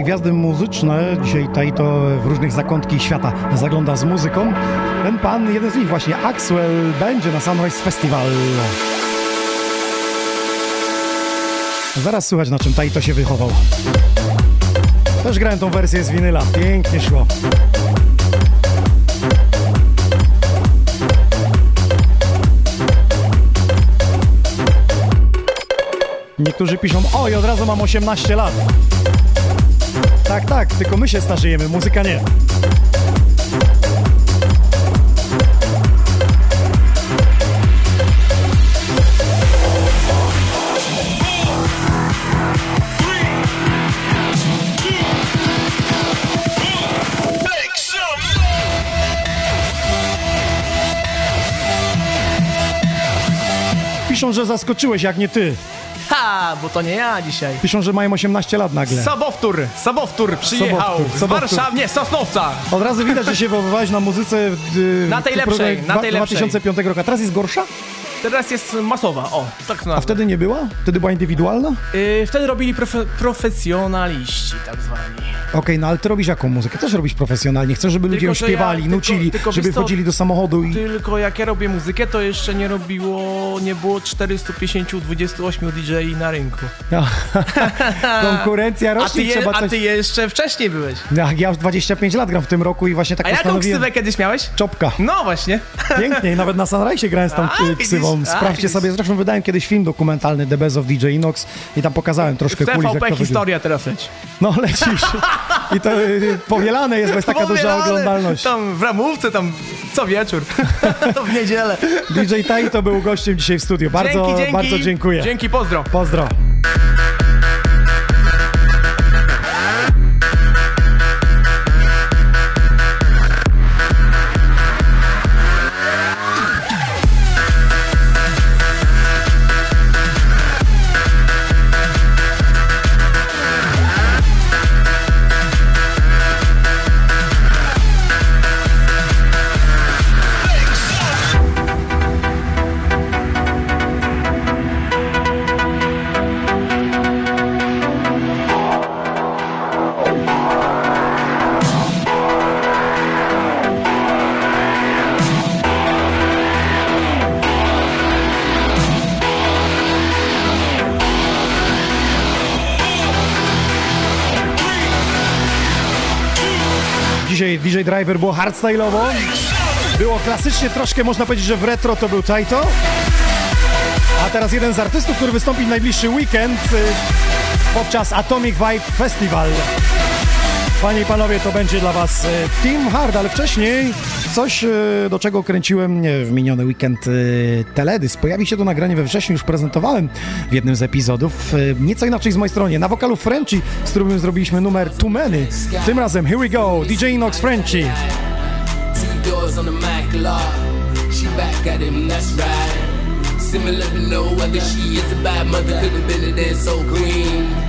Wielkie gwiazdy muzyczne, dzisiaj tutaj to w różnych zakątki świata zagląda z muzyką. Ten pan, jeden z nich właśnie, Axwell, będzie na Sunrise Festival. Zaraz słychać na czym Taito się wychował. Też grałem tą wersję z winyla, pięknie szło. Niektórzy piszą, oj, od razu mam 18 lat. Tak, tak, tylko my się starzejemy, muzyka nie. Piszą, że zaskoczyłeś, jak nie ty. Bo to nie ja dzisiaj. Piszą, że mają 18 lat nagle. Sobowtór, Sobowtór przyjechał Sobowtór, z Sobowtór. Warszawy, nie, Sosnowca. Od razu widać, że się wychowywałeś na muzyce y, Na tej w lepszej, na tej lepszej. 2005 roku. A teraz jest gorsza? Teraz jest masowa, o, tak A wtedy nie była? Wtedy była indywidualna? Yy, wtedy robili profe profesjonaliści, tak zwani. Okej, no ale ty robisz jaką muzykę? Też robisz profesjonalnie. Chcesz, żeby ludzie ją że ja- śpiewali, tylko- nucili, tylko żeby co, wchodzili do samochodu i... Tylko jak ja robię muzykę, to jeszcze nie robiło, nie było 450-28 DJ na rynku. (laughs) Konkurencja A rośnie, ty, trzeba a coś... ty jeszcze wcześniej byłeś. Jak ja już 25 lat gram w tym roku i właśnie tak a jaką ksywę kiedyś miałeś? Czopka. No właśnie. Pięknie, nawet na Sunrise grałem z tą A, y, widzisz, ksywą. a, Sprawdźcie widzisz. sobie, zresztą wydałem kiedyś film dokumentalny The Best of DJ Inox i tam pokazałem troszkę kulis, jak to wygląda. historia teraz leci. No lecisz. (laughs) I to y, powielane jest, bo jest taka duża Powielane, oglądalność. Tam w ramówce, tam co wieczór. (laughs) to w niedzielę. DJ Tai to był gościem dzisiaj w studiu. Bardzo, dzięki, dzięki. bardzo dziękuję. Dzięki, pozdro. Pozdro. DJ Driver było hardstyle'owo. Było klasycznie, troszkę można powiedzieć, że w retro to był Taito. A teraz jeden z artystów, który wystąpi w najbliższy weekend y, podczas Atomic Vibe Festival. Panie i panowie, to będzie dla was y, Team Hard, ale wcześniej coś, y, do czego kręciłem w miniony weekend y, Teledysk. Pojawi się to nagranie we wrześniu, już prezentowałem w jednym z epizodów. Nieco inaczej z mojej strony. Na wokalu Frenchy, z którym zrobiliśmy numer Too Many. Tym razem Here We Go, DJ Inox Frenchy. Similar she is a bad mother, could have been a queen.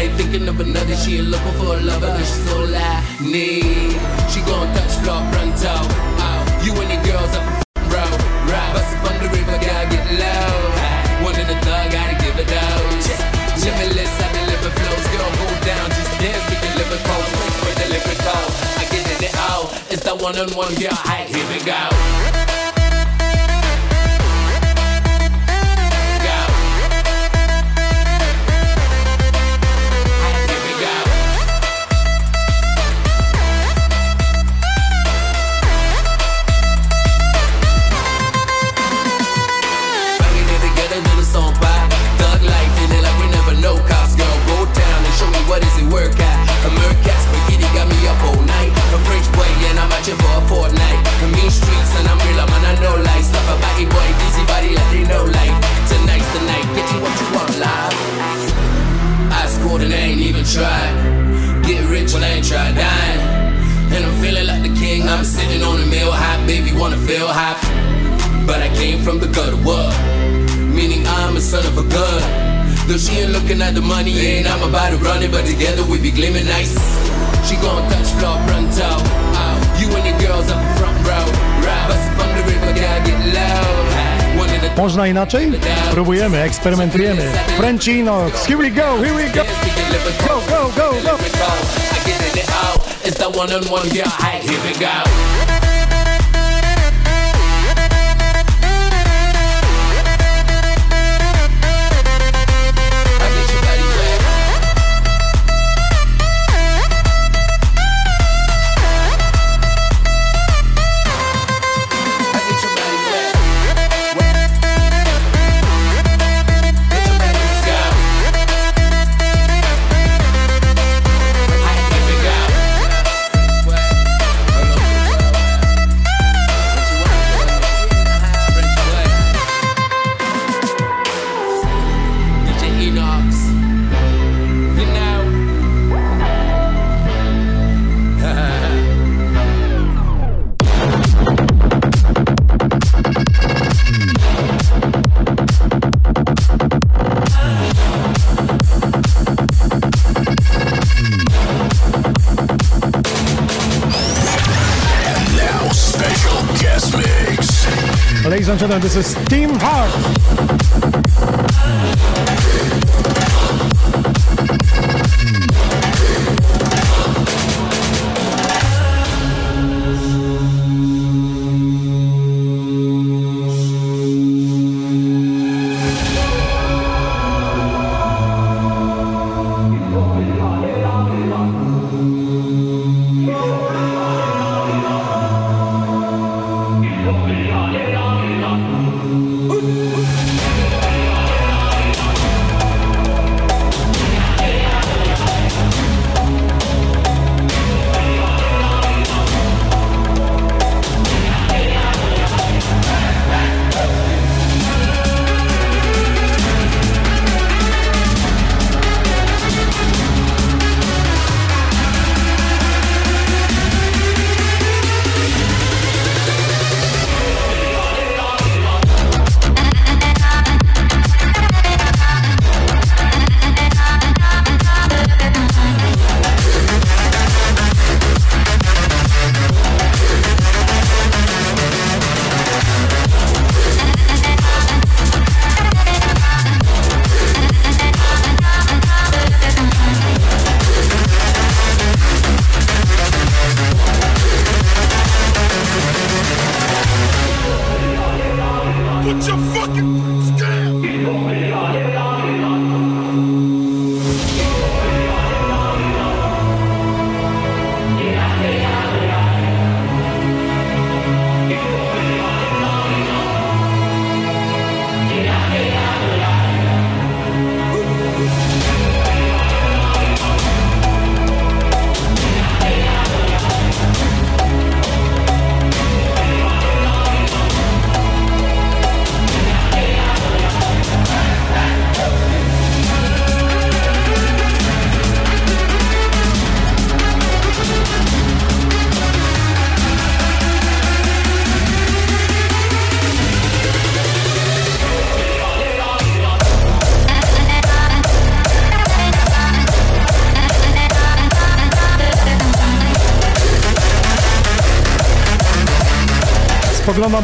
I ain't thinking of another, she ain't looking for a lover, cause she's so la need. She gon' touch floor pronto. Oh, you and your girls up. Right, bust up on the river, gotta get low. One in the thug, gotta give it those. Limitless, I deliver flows, girl, go down, just dance, we deliver codes, quick for deliver code. I get it out, it's the one-on-one, girl, hey, here we go. Tried. Get rich when I ain't tried dying. And I'm feeling like the king. I'm sitting on a mill high, baby, wanna feel high. But I came from the gutter, what? Meaning I'm a son of a gun. Though she ain't looking at the money, and I'm about to run it, but together we be gleaming nice. She gon' touch floor pronto. Oh, you and your girls up front row. Up on the river, gotta get the Można inaczej? Próbujemy, eksperymentujemy. Frenchy Inox, here we go, here we go. Go, go, go, go. I get it out. It's the one-on-one, girl. Hey, here we go. Gentlemen, this is Team Hard.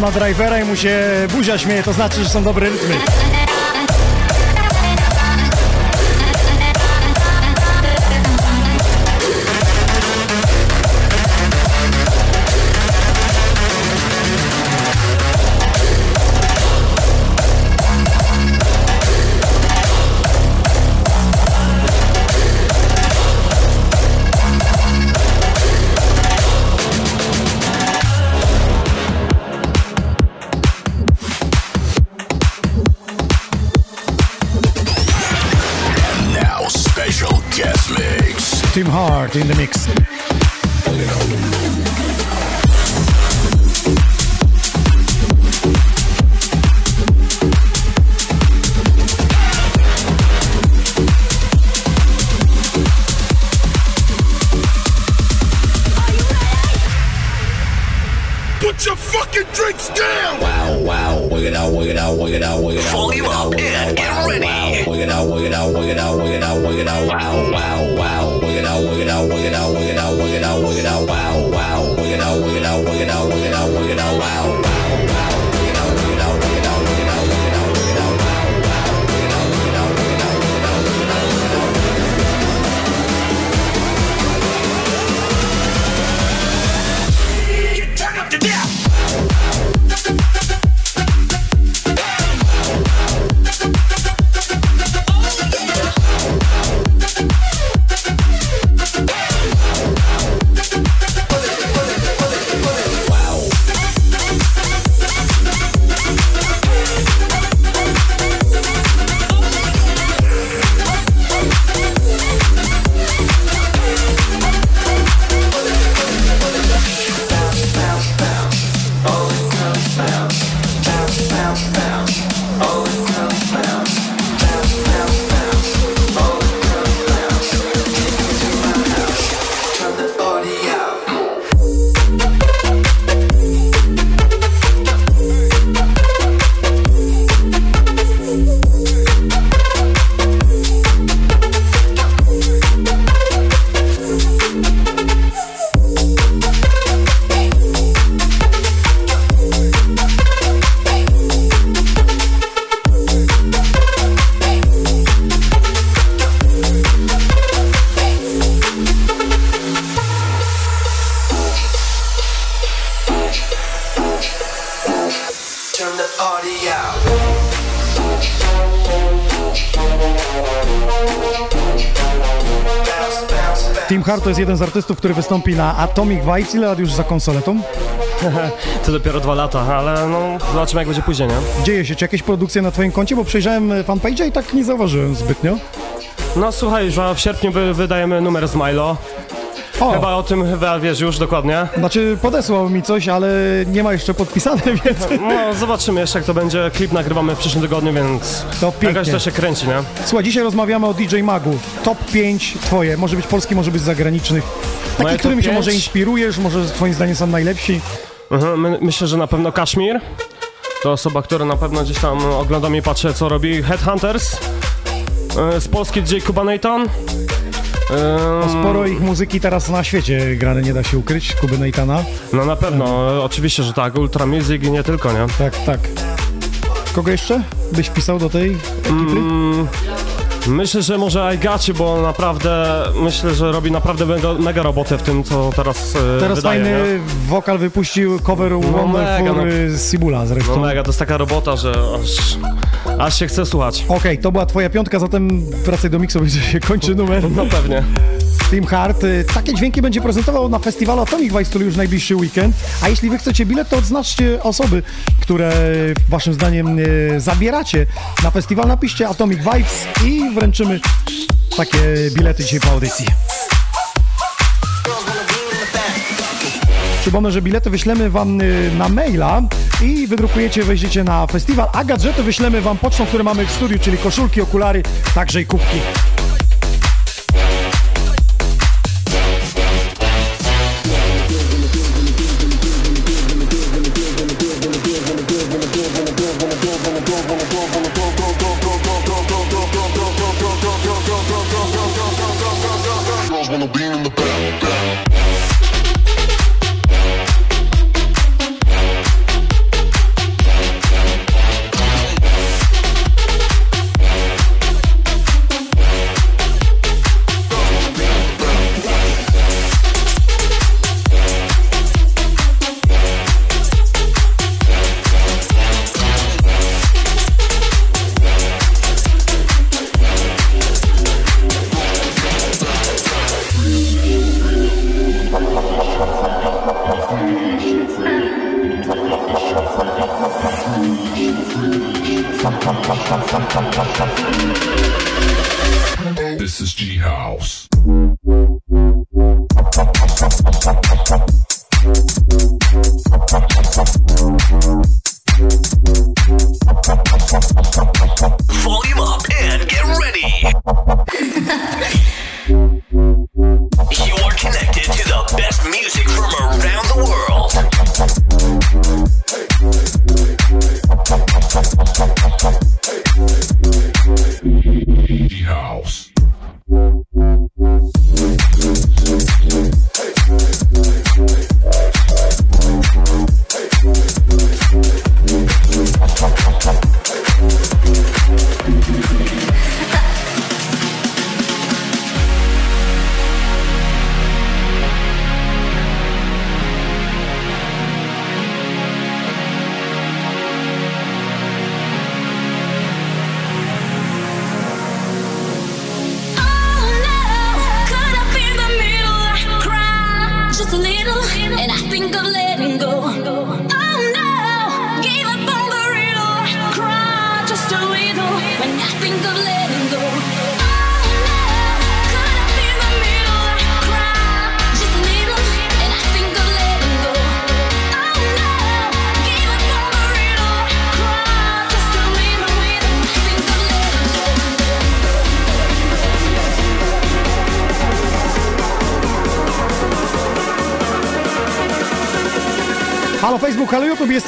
Na drivera i mu się buzia śmieje, to znaczy, że są dobre rytmy. In the mix. To jest jeden z artystów, który wystąpi na Atomic Vibes. Ile lat już za konsoletą? (laughs) to dopiero dwa lata, ale no zobaczymy jak będzie później, nie? Dzieje się, czy jakieś produkcje na twoim koncie? Bo przejrzałem fanpage'a i tak nie zauważyłem zbytnio. No słuchaj, że w sierpniu wy, wydajemy numer z Milo. O. Chyba o tym chyba wiesz już dokładnie. Znaczy podesłał mi coś, ale nie ma jeszcze podpisane, (laughs) więc... No zobaczymy jeszcze jak to będzie. Klip nagrywamy w przyszłym tygodniu, więc To pięknie. jakoś to się kręci, nie? Słuchaj, dzisiaj rozmawiamy o DJ Magu. Top 5 twoje. Może być polski, może być zagranicznych. Moje Takich, top którymi się pięć? może inspirujesz, może twoim zdaniem są najlepsi. Mhm, my, myślę, że na pewno Kashmir. To osoba, która na pewno gdzieś tam ogląda i patrzy co robi. Headhunters. E, Z Polski DJ Kuba Nathan. No, sporo ich muzyki teraz na świecie grane, nie da się ukryć. Kuby Neitana. No na pewno, oczywiście, że tak. Ultra Music i nie tylko, nie? Tak, tak. Kogo jeszcze byś wpisał do tej ekipy? Mm, myślę, że może I Got You, bo naprawdę myślę, że robi naprawdę mega, mega robotę w tym, co teraz e, Teraz wydaje, fajny nie? wokal wypuścił cover No Wonderful mega, no. Sibula zresztą. No mega, to jest taka robota, że aż, aż się chce słuchać. Okej, to była twoja piątka, zatem wracaj do miksu, będzie się kończy numer. No pewnie. Team Hard. y, Takie dźwięki będzie prezentował na festiwalu Atomic Vice, który już najbliższy weekend. A jeśli wy chcecie bilet, to odznaczcie osoby, które waszym zdaniem y, zabieracie na festiwal. Napiszcie Atomic Vibes i wręczymy takie bilety dzisiaj po audycji. Przypomnę, że bilety wyślemy wam y, na maila i wydrukujecie, wejdziecie na festiwal, a gadżety wyślemy wam pocztą, które mamy w studiu, czyli koszulki, okulary, także i kubki.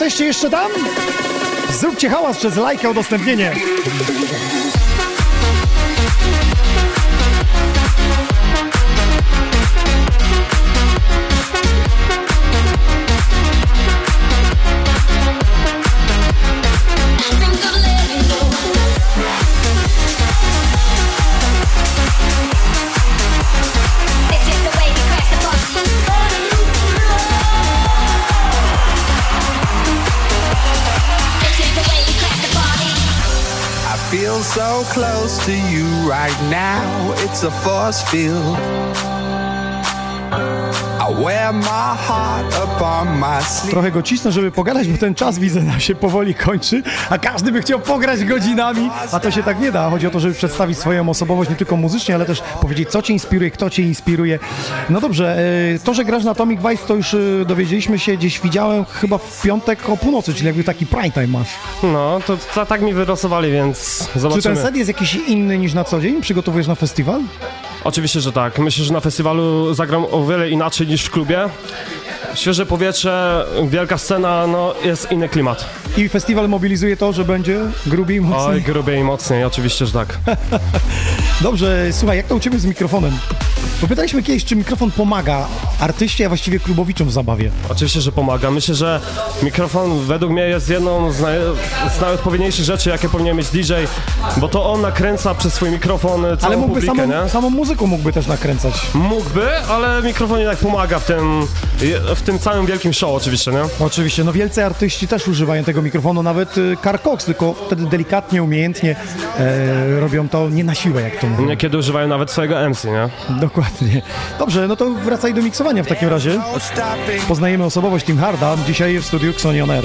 Jesteście jeszcze tam? Zróbcie hałas przez lajkę, udostępnienie. Close to you right now. It's a force field. Trochę go cisnę, żeby pogadać, bo ten czas widzę nam się powoli kończy, a każdy by chciał pograć godzinami, a to się tak nie da. Chodzi o to, żeby przedstawić swoją osobowość nie tylko muzycznie, ale też powiedzieć, co cię inspiruje, kto cię inspiruje. No dobrze, e, to, że grasz na Atomic Vice, to już e, dowiedzieliśmy się, gdzieś widziałem chyba w piątek o północy, czyli jakby taki prime time masz. No, to, to tak mi wyrosowali, więc zobaczymy. Czy ten set jest jakiś inny niż na co dzień? Przygotowujesz na festiwal? Oczywiście, że tak. Myślę, że na festiwalu zagram o wiele inaczej niż w klubie. Świeże powietrze, wielka scena, no jest inny klimat. I festiwal mobilizuje to, że będzie grubiej, mocniej. Oj, grubiej i mocniej, oczywiście, że tak. (laughs) Dobrze, słuchaj, jak to u Ciebie z mikrofonem? Bo pytaliśmy kiedyś, czy mikrofon pomaga artyście, a właściwie klubowiczom w zabawie. Oczywiście, że pomaga. Myślę, że mikrofon według mnie jest jedną z, naj, z najodpowiedniejszych rzeczy, jakie powinien mieć DJ, bo to on nakręca przez swój mikrofon całą Ale mógłby publikę, samą, nie? samą muzyką mógłby też nakręcać. Mógłby, ale mikrofon jednak pomaga w tym, w tym całym wielkim show oczywiście, nie? Oczywiście, no wielcy artyści też używają tego mikrofonu, nawet Carl Cox, tylko wtedy delikatnie, umiejętnie e, robią to nie na siłę, jak to mówią. Niekiedy używają nawet swojego MC, nie? Dokładnie. Dobrze, no to wracaj do miksowania w takim razie. Poznajemy osobowość Tim Harda, dzisiaj w studiu Xonion Air.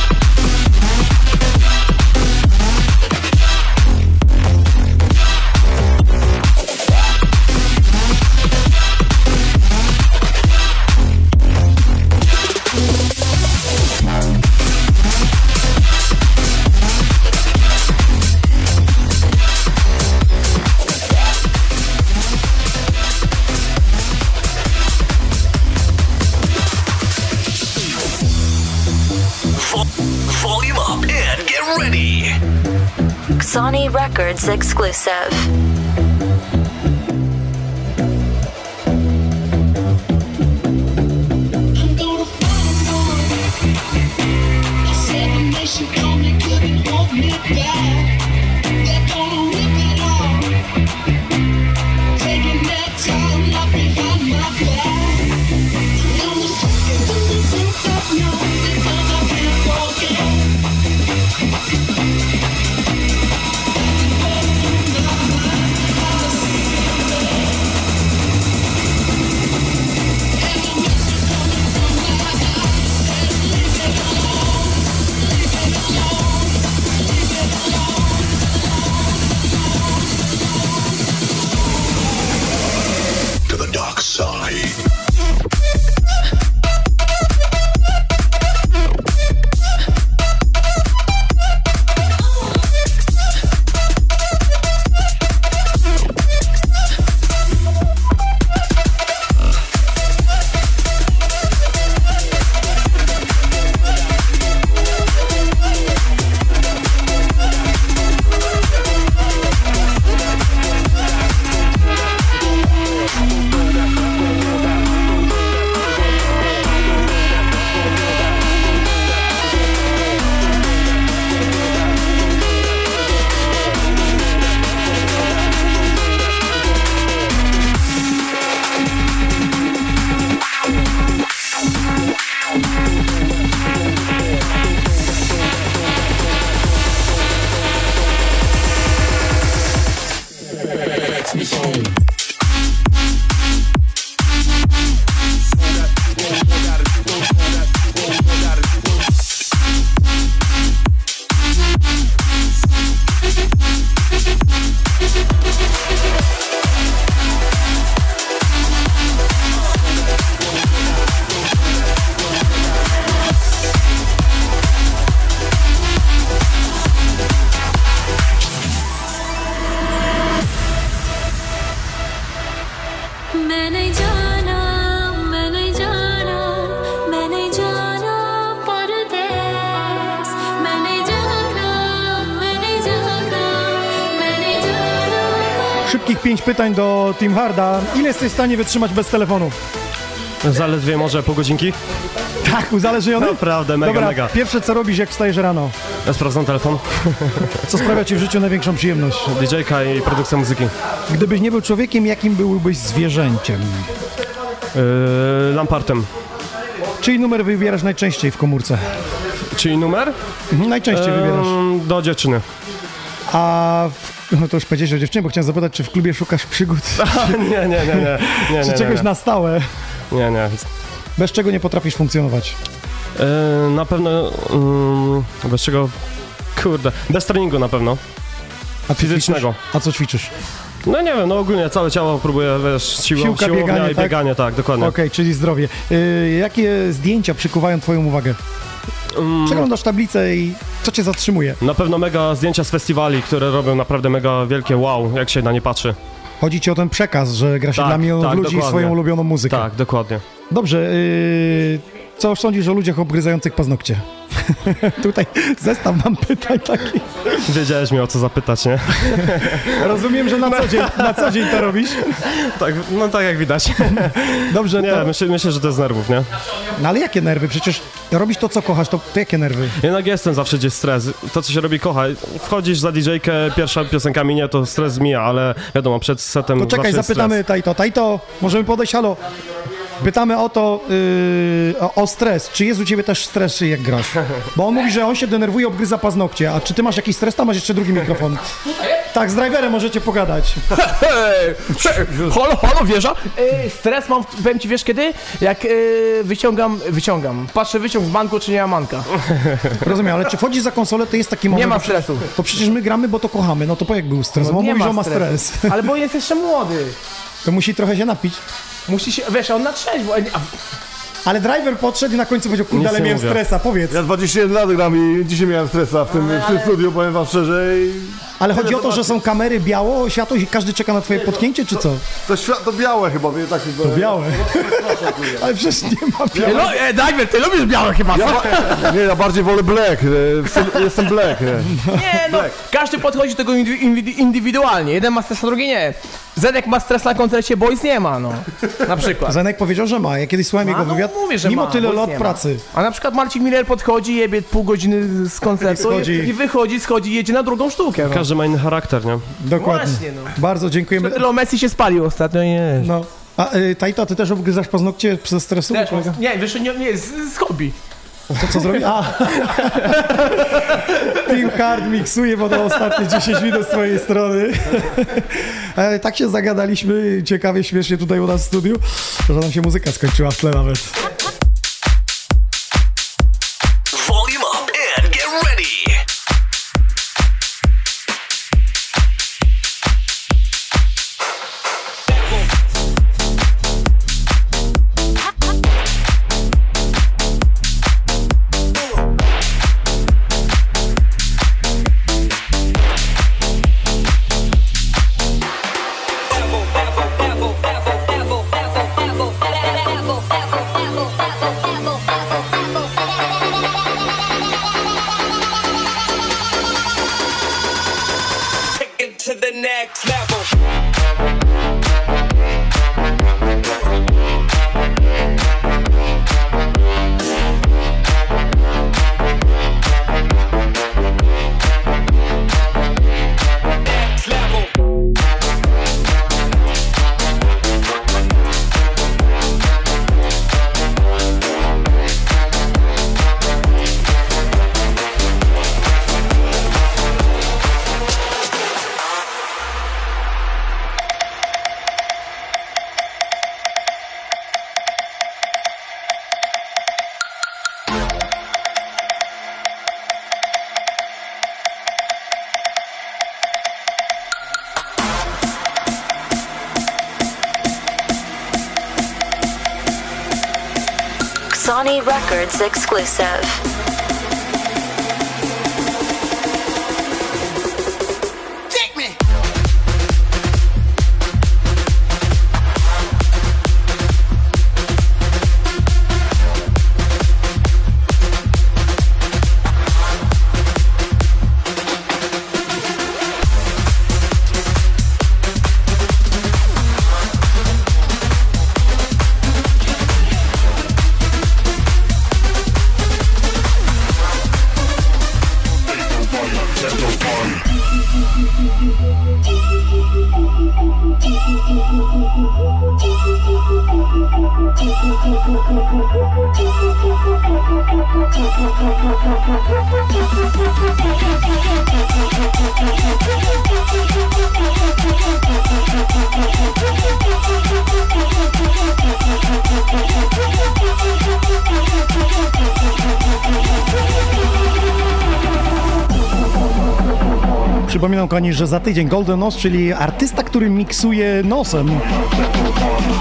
Records exclusive. Pytań do Team Harda. Ile jesteś w stanie wytrzymać bez telefonu? Zaledwie może pół godzinki? Tak, uzależniony? Naprawdę, mega, Dobra, mega. pierwsze co robisz jak wstajesz rano? Ja sprawdzam telefon. (laughs) Co sprawia ci w życiu największą przyjemność? DJ-ka i produkcja muzyki. Gdybyś nie był człowiekiem, jakim byłbyś zwierzęciem? Yy, lampartem. Czyj numer wybierasz najczęściej w komórce? Czyli numer? Mhm, najczęściej wybierasz. Ym, Do dziewczyny. A w, no to już powiedziałeś o dziewczynie, bo chciałem zapytać, czy w klubie szukasz przygód? (laughs) nie, nie, nie, nie. nie, (laughs) czy czegoś na stałe? Nie, nie. Bez czego nie potrafisz funkcjonować? Yy, na pewno... Yy, bez czego... Kurde. Bez treningu na pewno. A Fizycznego. A co ćwiczysz? No nie wiem, no ogólnie całe ciało próbuję, wiesz, siłą, Siłka, siłownia bieganie, i tak? bieganie, tak, dokładnie. Okej, czyli zdrowie. Yy, jakie zdjęcia przykuwają twoją uwagę? Mm. Przeglądasz tablicę i co cię zatrzymuje? Na pewno mega zdjęcia z festiwali, które robią naprawdę mega wielkie wow, jak się na nie patrzy. Chodzi ci o ten przekaz, że gra się Tak, dla milionów tak, ludzi dokładnie. swoją ulubioną muzykę. Tak, dokładnie. Dobrze, yy, co sądzisz o ludziach obgryzających paznokcie? (laughs) Tutaj zestaw mam pytań takich. Wiedziałeś mnie o co zapytać, nie? Rozumiem, że na co dzień, na co dzień to robisz? Tak, no tak jak widać. Dobrze, Nie, to... myślę, myślę, że to jest nerwów, nie? No ale jakie nerwy? Przecież robisz to, co kochasz, to, to jakie nerwy? Jednak jestem zawsze gdzieś stres. To, co się robi, kocha. Wchodzisz za DJ-kę, pierwsza piosenka minie, to stres mija, ale wiadomo, przed setem To czekaj, zawsze jest zapytamy. Tajto. Tajto, możemy podejść, halo. Pytamy o to, yy, o, o stres. Czy jest u ciebie też stres, jak grasz? Bo on mówi, że on się denerwuje, obgryza paznokcie. A czy ty masz jakiś stres? Tam masz jeszcze drugi mikrofon. Tak, z driverem możecie pogadać. (laughs) Halo, halo, wieża? E, stres mam, powiem ci, wiesz kiedy? Jak e, wyciągam, wyciągam. Patrzę wyciąg z banku, czy nie ma manka. (laughs) Rozumiem, ale czy wchodzisz za konsolę, to jest taki moment... Nie ma stresu. To przecież my gramy, bo to kochamy. No to po jak był stres? No bo on nie mówi, ma że on ma stresu. stres. Ale bo jest jeszcze młody. To musi trochę się napić. Musi się, wiesz, on na trzeźwo. a- Ale driver podszedł i na końcu powiedział, kurde, Nic ale nie miałem mówię. stresa, powiedz. Ja 21 lat gram i dzisiaj miałem stresa w tym, w tym studiu, powiem wam szczerze. I... Ale chodzi o to, że są kamery biało, światło i każdy czeka na twoje potknięcie, czy co? To, świat, to białe chyba, wie, tak To białe. (laughs) Ale przecież nie ma Ty, białego. e, Diver, ty lubisz białe chyba, co? Ja, (laughs) nie, ja bardziej wolę black, e, jestem black. Nie. Nie, no, każdy podchodzi do tego indy- indy- indywidualnie. Jeden ma stres, a drugi nie. Zenek ma stres na koncercie, Boys nie ma, no. Na przykład. Zenek powiedział, że ma. Ja kiedyś słuchałem jego no, wywiad. Mówię, że Mimo ma, tyle lat nie ma. pracy. A na przykład Marcin Miller podchodzi, jebie pół godziny z koncertu I schodzi. i, i wychodzi, schodzi, jedzie na drugą sztukę. No. Każdy ma inny charakter, nie? Dokładnie. Właśnie, no. Bardzo dziękujemy. Tyle Messi się spalił ostatnio, nie. No. A y, Tajto, ty też obgryzasz paznokcie przez stresu? Też, nie, wiesz, nie, nie, z, z hobby. To co zrobi? A! Team Hard miksuje, bo to ostatnie 10 minut z twojej strony. E, tak się zagadaliśmy, ciekawie, śmiesznie tutaj u nas w studiu, że nam się muzyka skończyła w tle nawet. Exclusive. Że za tydzień Golden Nose, czyli artysta, który miksuje nosem.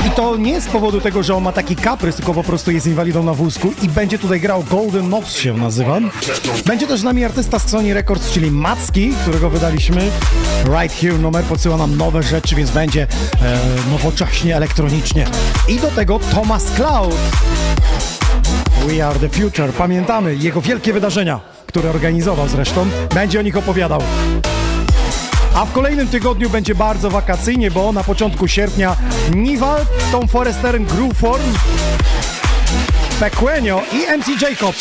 I to nie z powodu tego, że on ma taki kaprys, tylko po prostu jest inwalidą na wózku i będzie tutaj grał Golden Nose się nazywa. Będzie też z nami artysta z Sony Records, czyli Macki, którego wydaliśmy. Right Here numer podsyła nam nowe rzeczy, więc będzie e, nowocześnie, elektronicznie. I do tego Thomas Cloud. We are the future. Pamiętamy jego wielkie wydarzenia, które organizował zresztą. Będzie o nich opowiadał. A w kolejnym tygodniu będzie bardzo wakacyjnie, bo na początku sierpnia Nival, Tom Forrester, Grooveform, Pequenio i MC Jacob.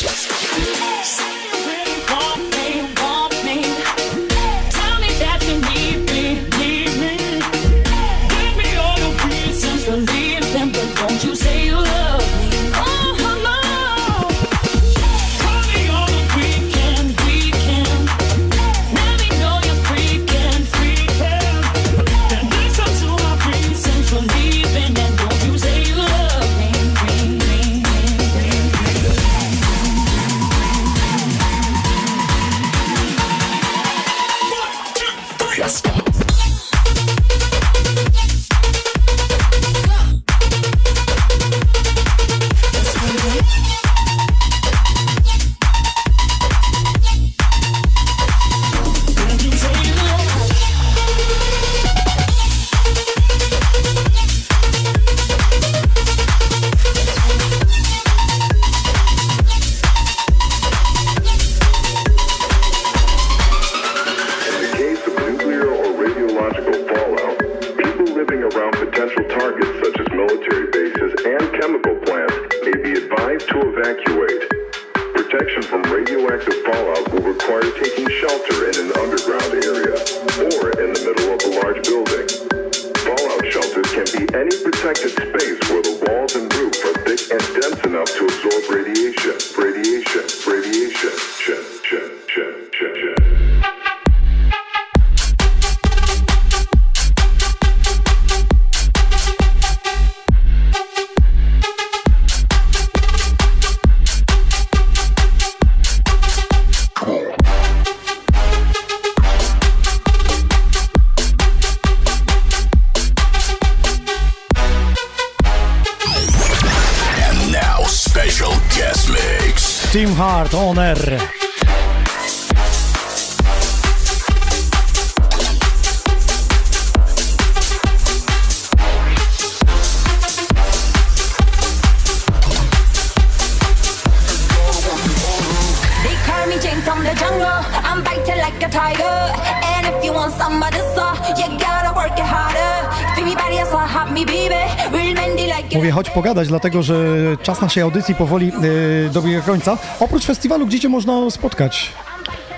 Dlatego że czas naszej audycji powoli yy, dobiega końca. Oprócz festiwalu, gdzie cię można spotkać?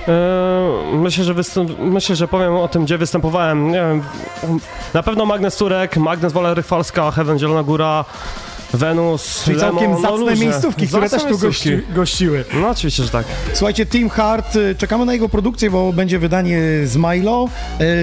Eee, myślę, że myślę, że powiem o tym, gdzie występowałem. Wiem, na pewno Magnes Turek, Magnes Wola Rychwalska, Heaven Zielona Góra, Wenus, Czyli Lemon, całkiem no zacne różne. miejscówki, które Zacne też tu gości, gościły. No oczywiście, że tak. Słuchajcie, Team Hard, y, czekamy na jego produkcję, bo będzie wydanie z Milo.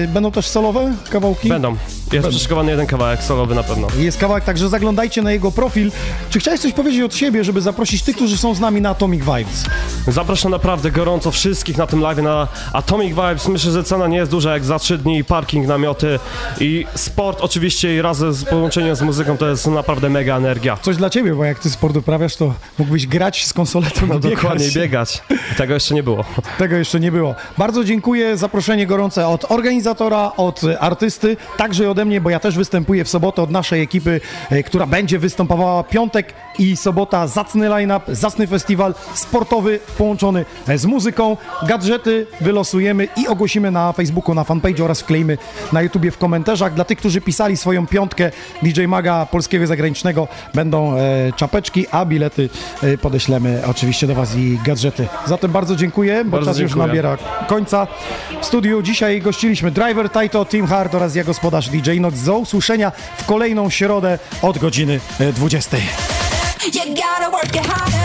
Będą też solowe kawałki? Będą. Jest przyszykowany jeden kawałek solowy na pewno. Jest kawałek, także zaglądajcie na jego profil. Czy chciałeś coś powiedzieć od siebie, żeby zaprosić tych, którzy są z nami na Atomic Vibes? Zapraszam naprawdę gorąco wszystkich na tym live na Atomic Vibes. Myślę, że cena nie jest duża jak za 3 dni, parking, namioty i sport oczywiście i razem z połączeniem z muzyką to jest naprawdę mega energia. Coś dla ciebie, bo jak ty sport uprawiasz, to mógłbyś grać z konsoletą No i biegać. dokładnie, biegać. Tego jeszcze nie było. Tego jeszcze nie było. Bardzo dziękuję, zaproszenie gorące od organizatora, od artysty, także ode mnie, bo ja też występuję w sobotę od naszej ekipy, e, która będzie występowała piątek i sobota. Zacny line-up, zacny festiwal sportowy połączony e, z muzyką. Gadżety wylosujemy i ogłosimy na Facebooku, na fanpage oraz wkleimy na YouTubie w komentarzach. Dla tych, którzy pisali swoją piątkę DJ Maga polskiego i zagranicznego będą e, czapeczki, a bilety e, podeślemy oczywiście do Was i gadżety. Zatem bardzo dziękuję, bo Bardzo czas już dziękuję. nabiera końca. W studiu dzisiaj gościliśmy Driver, Taito, Team Hard oraz ja gospodarz DJ Nox. Do usłyszenia w kolejną środę od godziny e, 20. You gotta work it harder.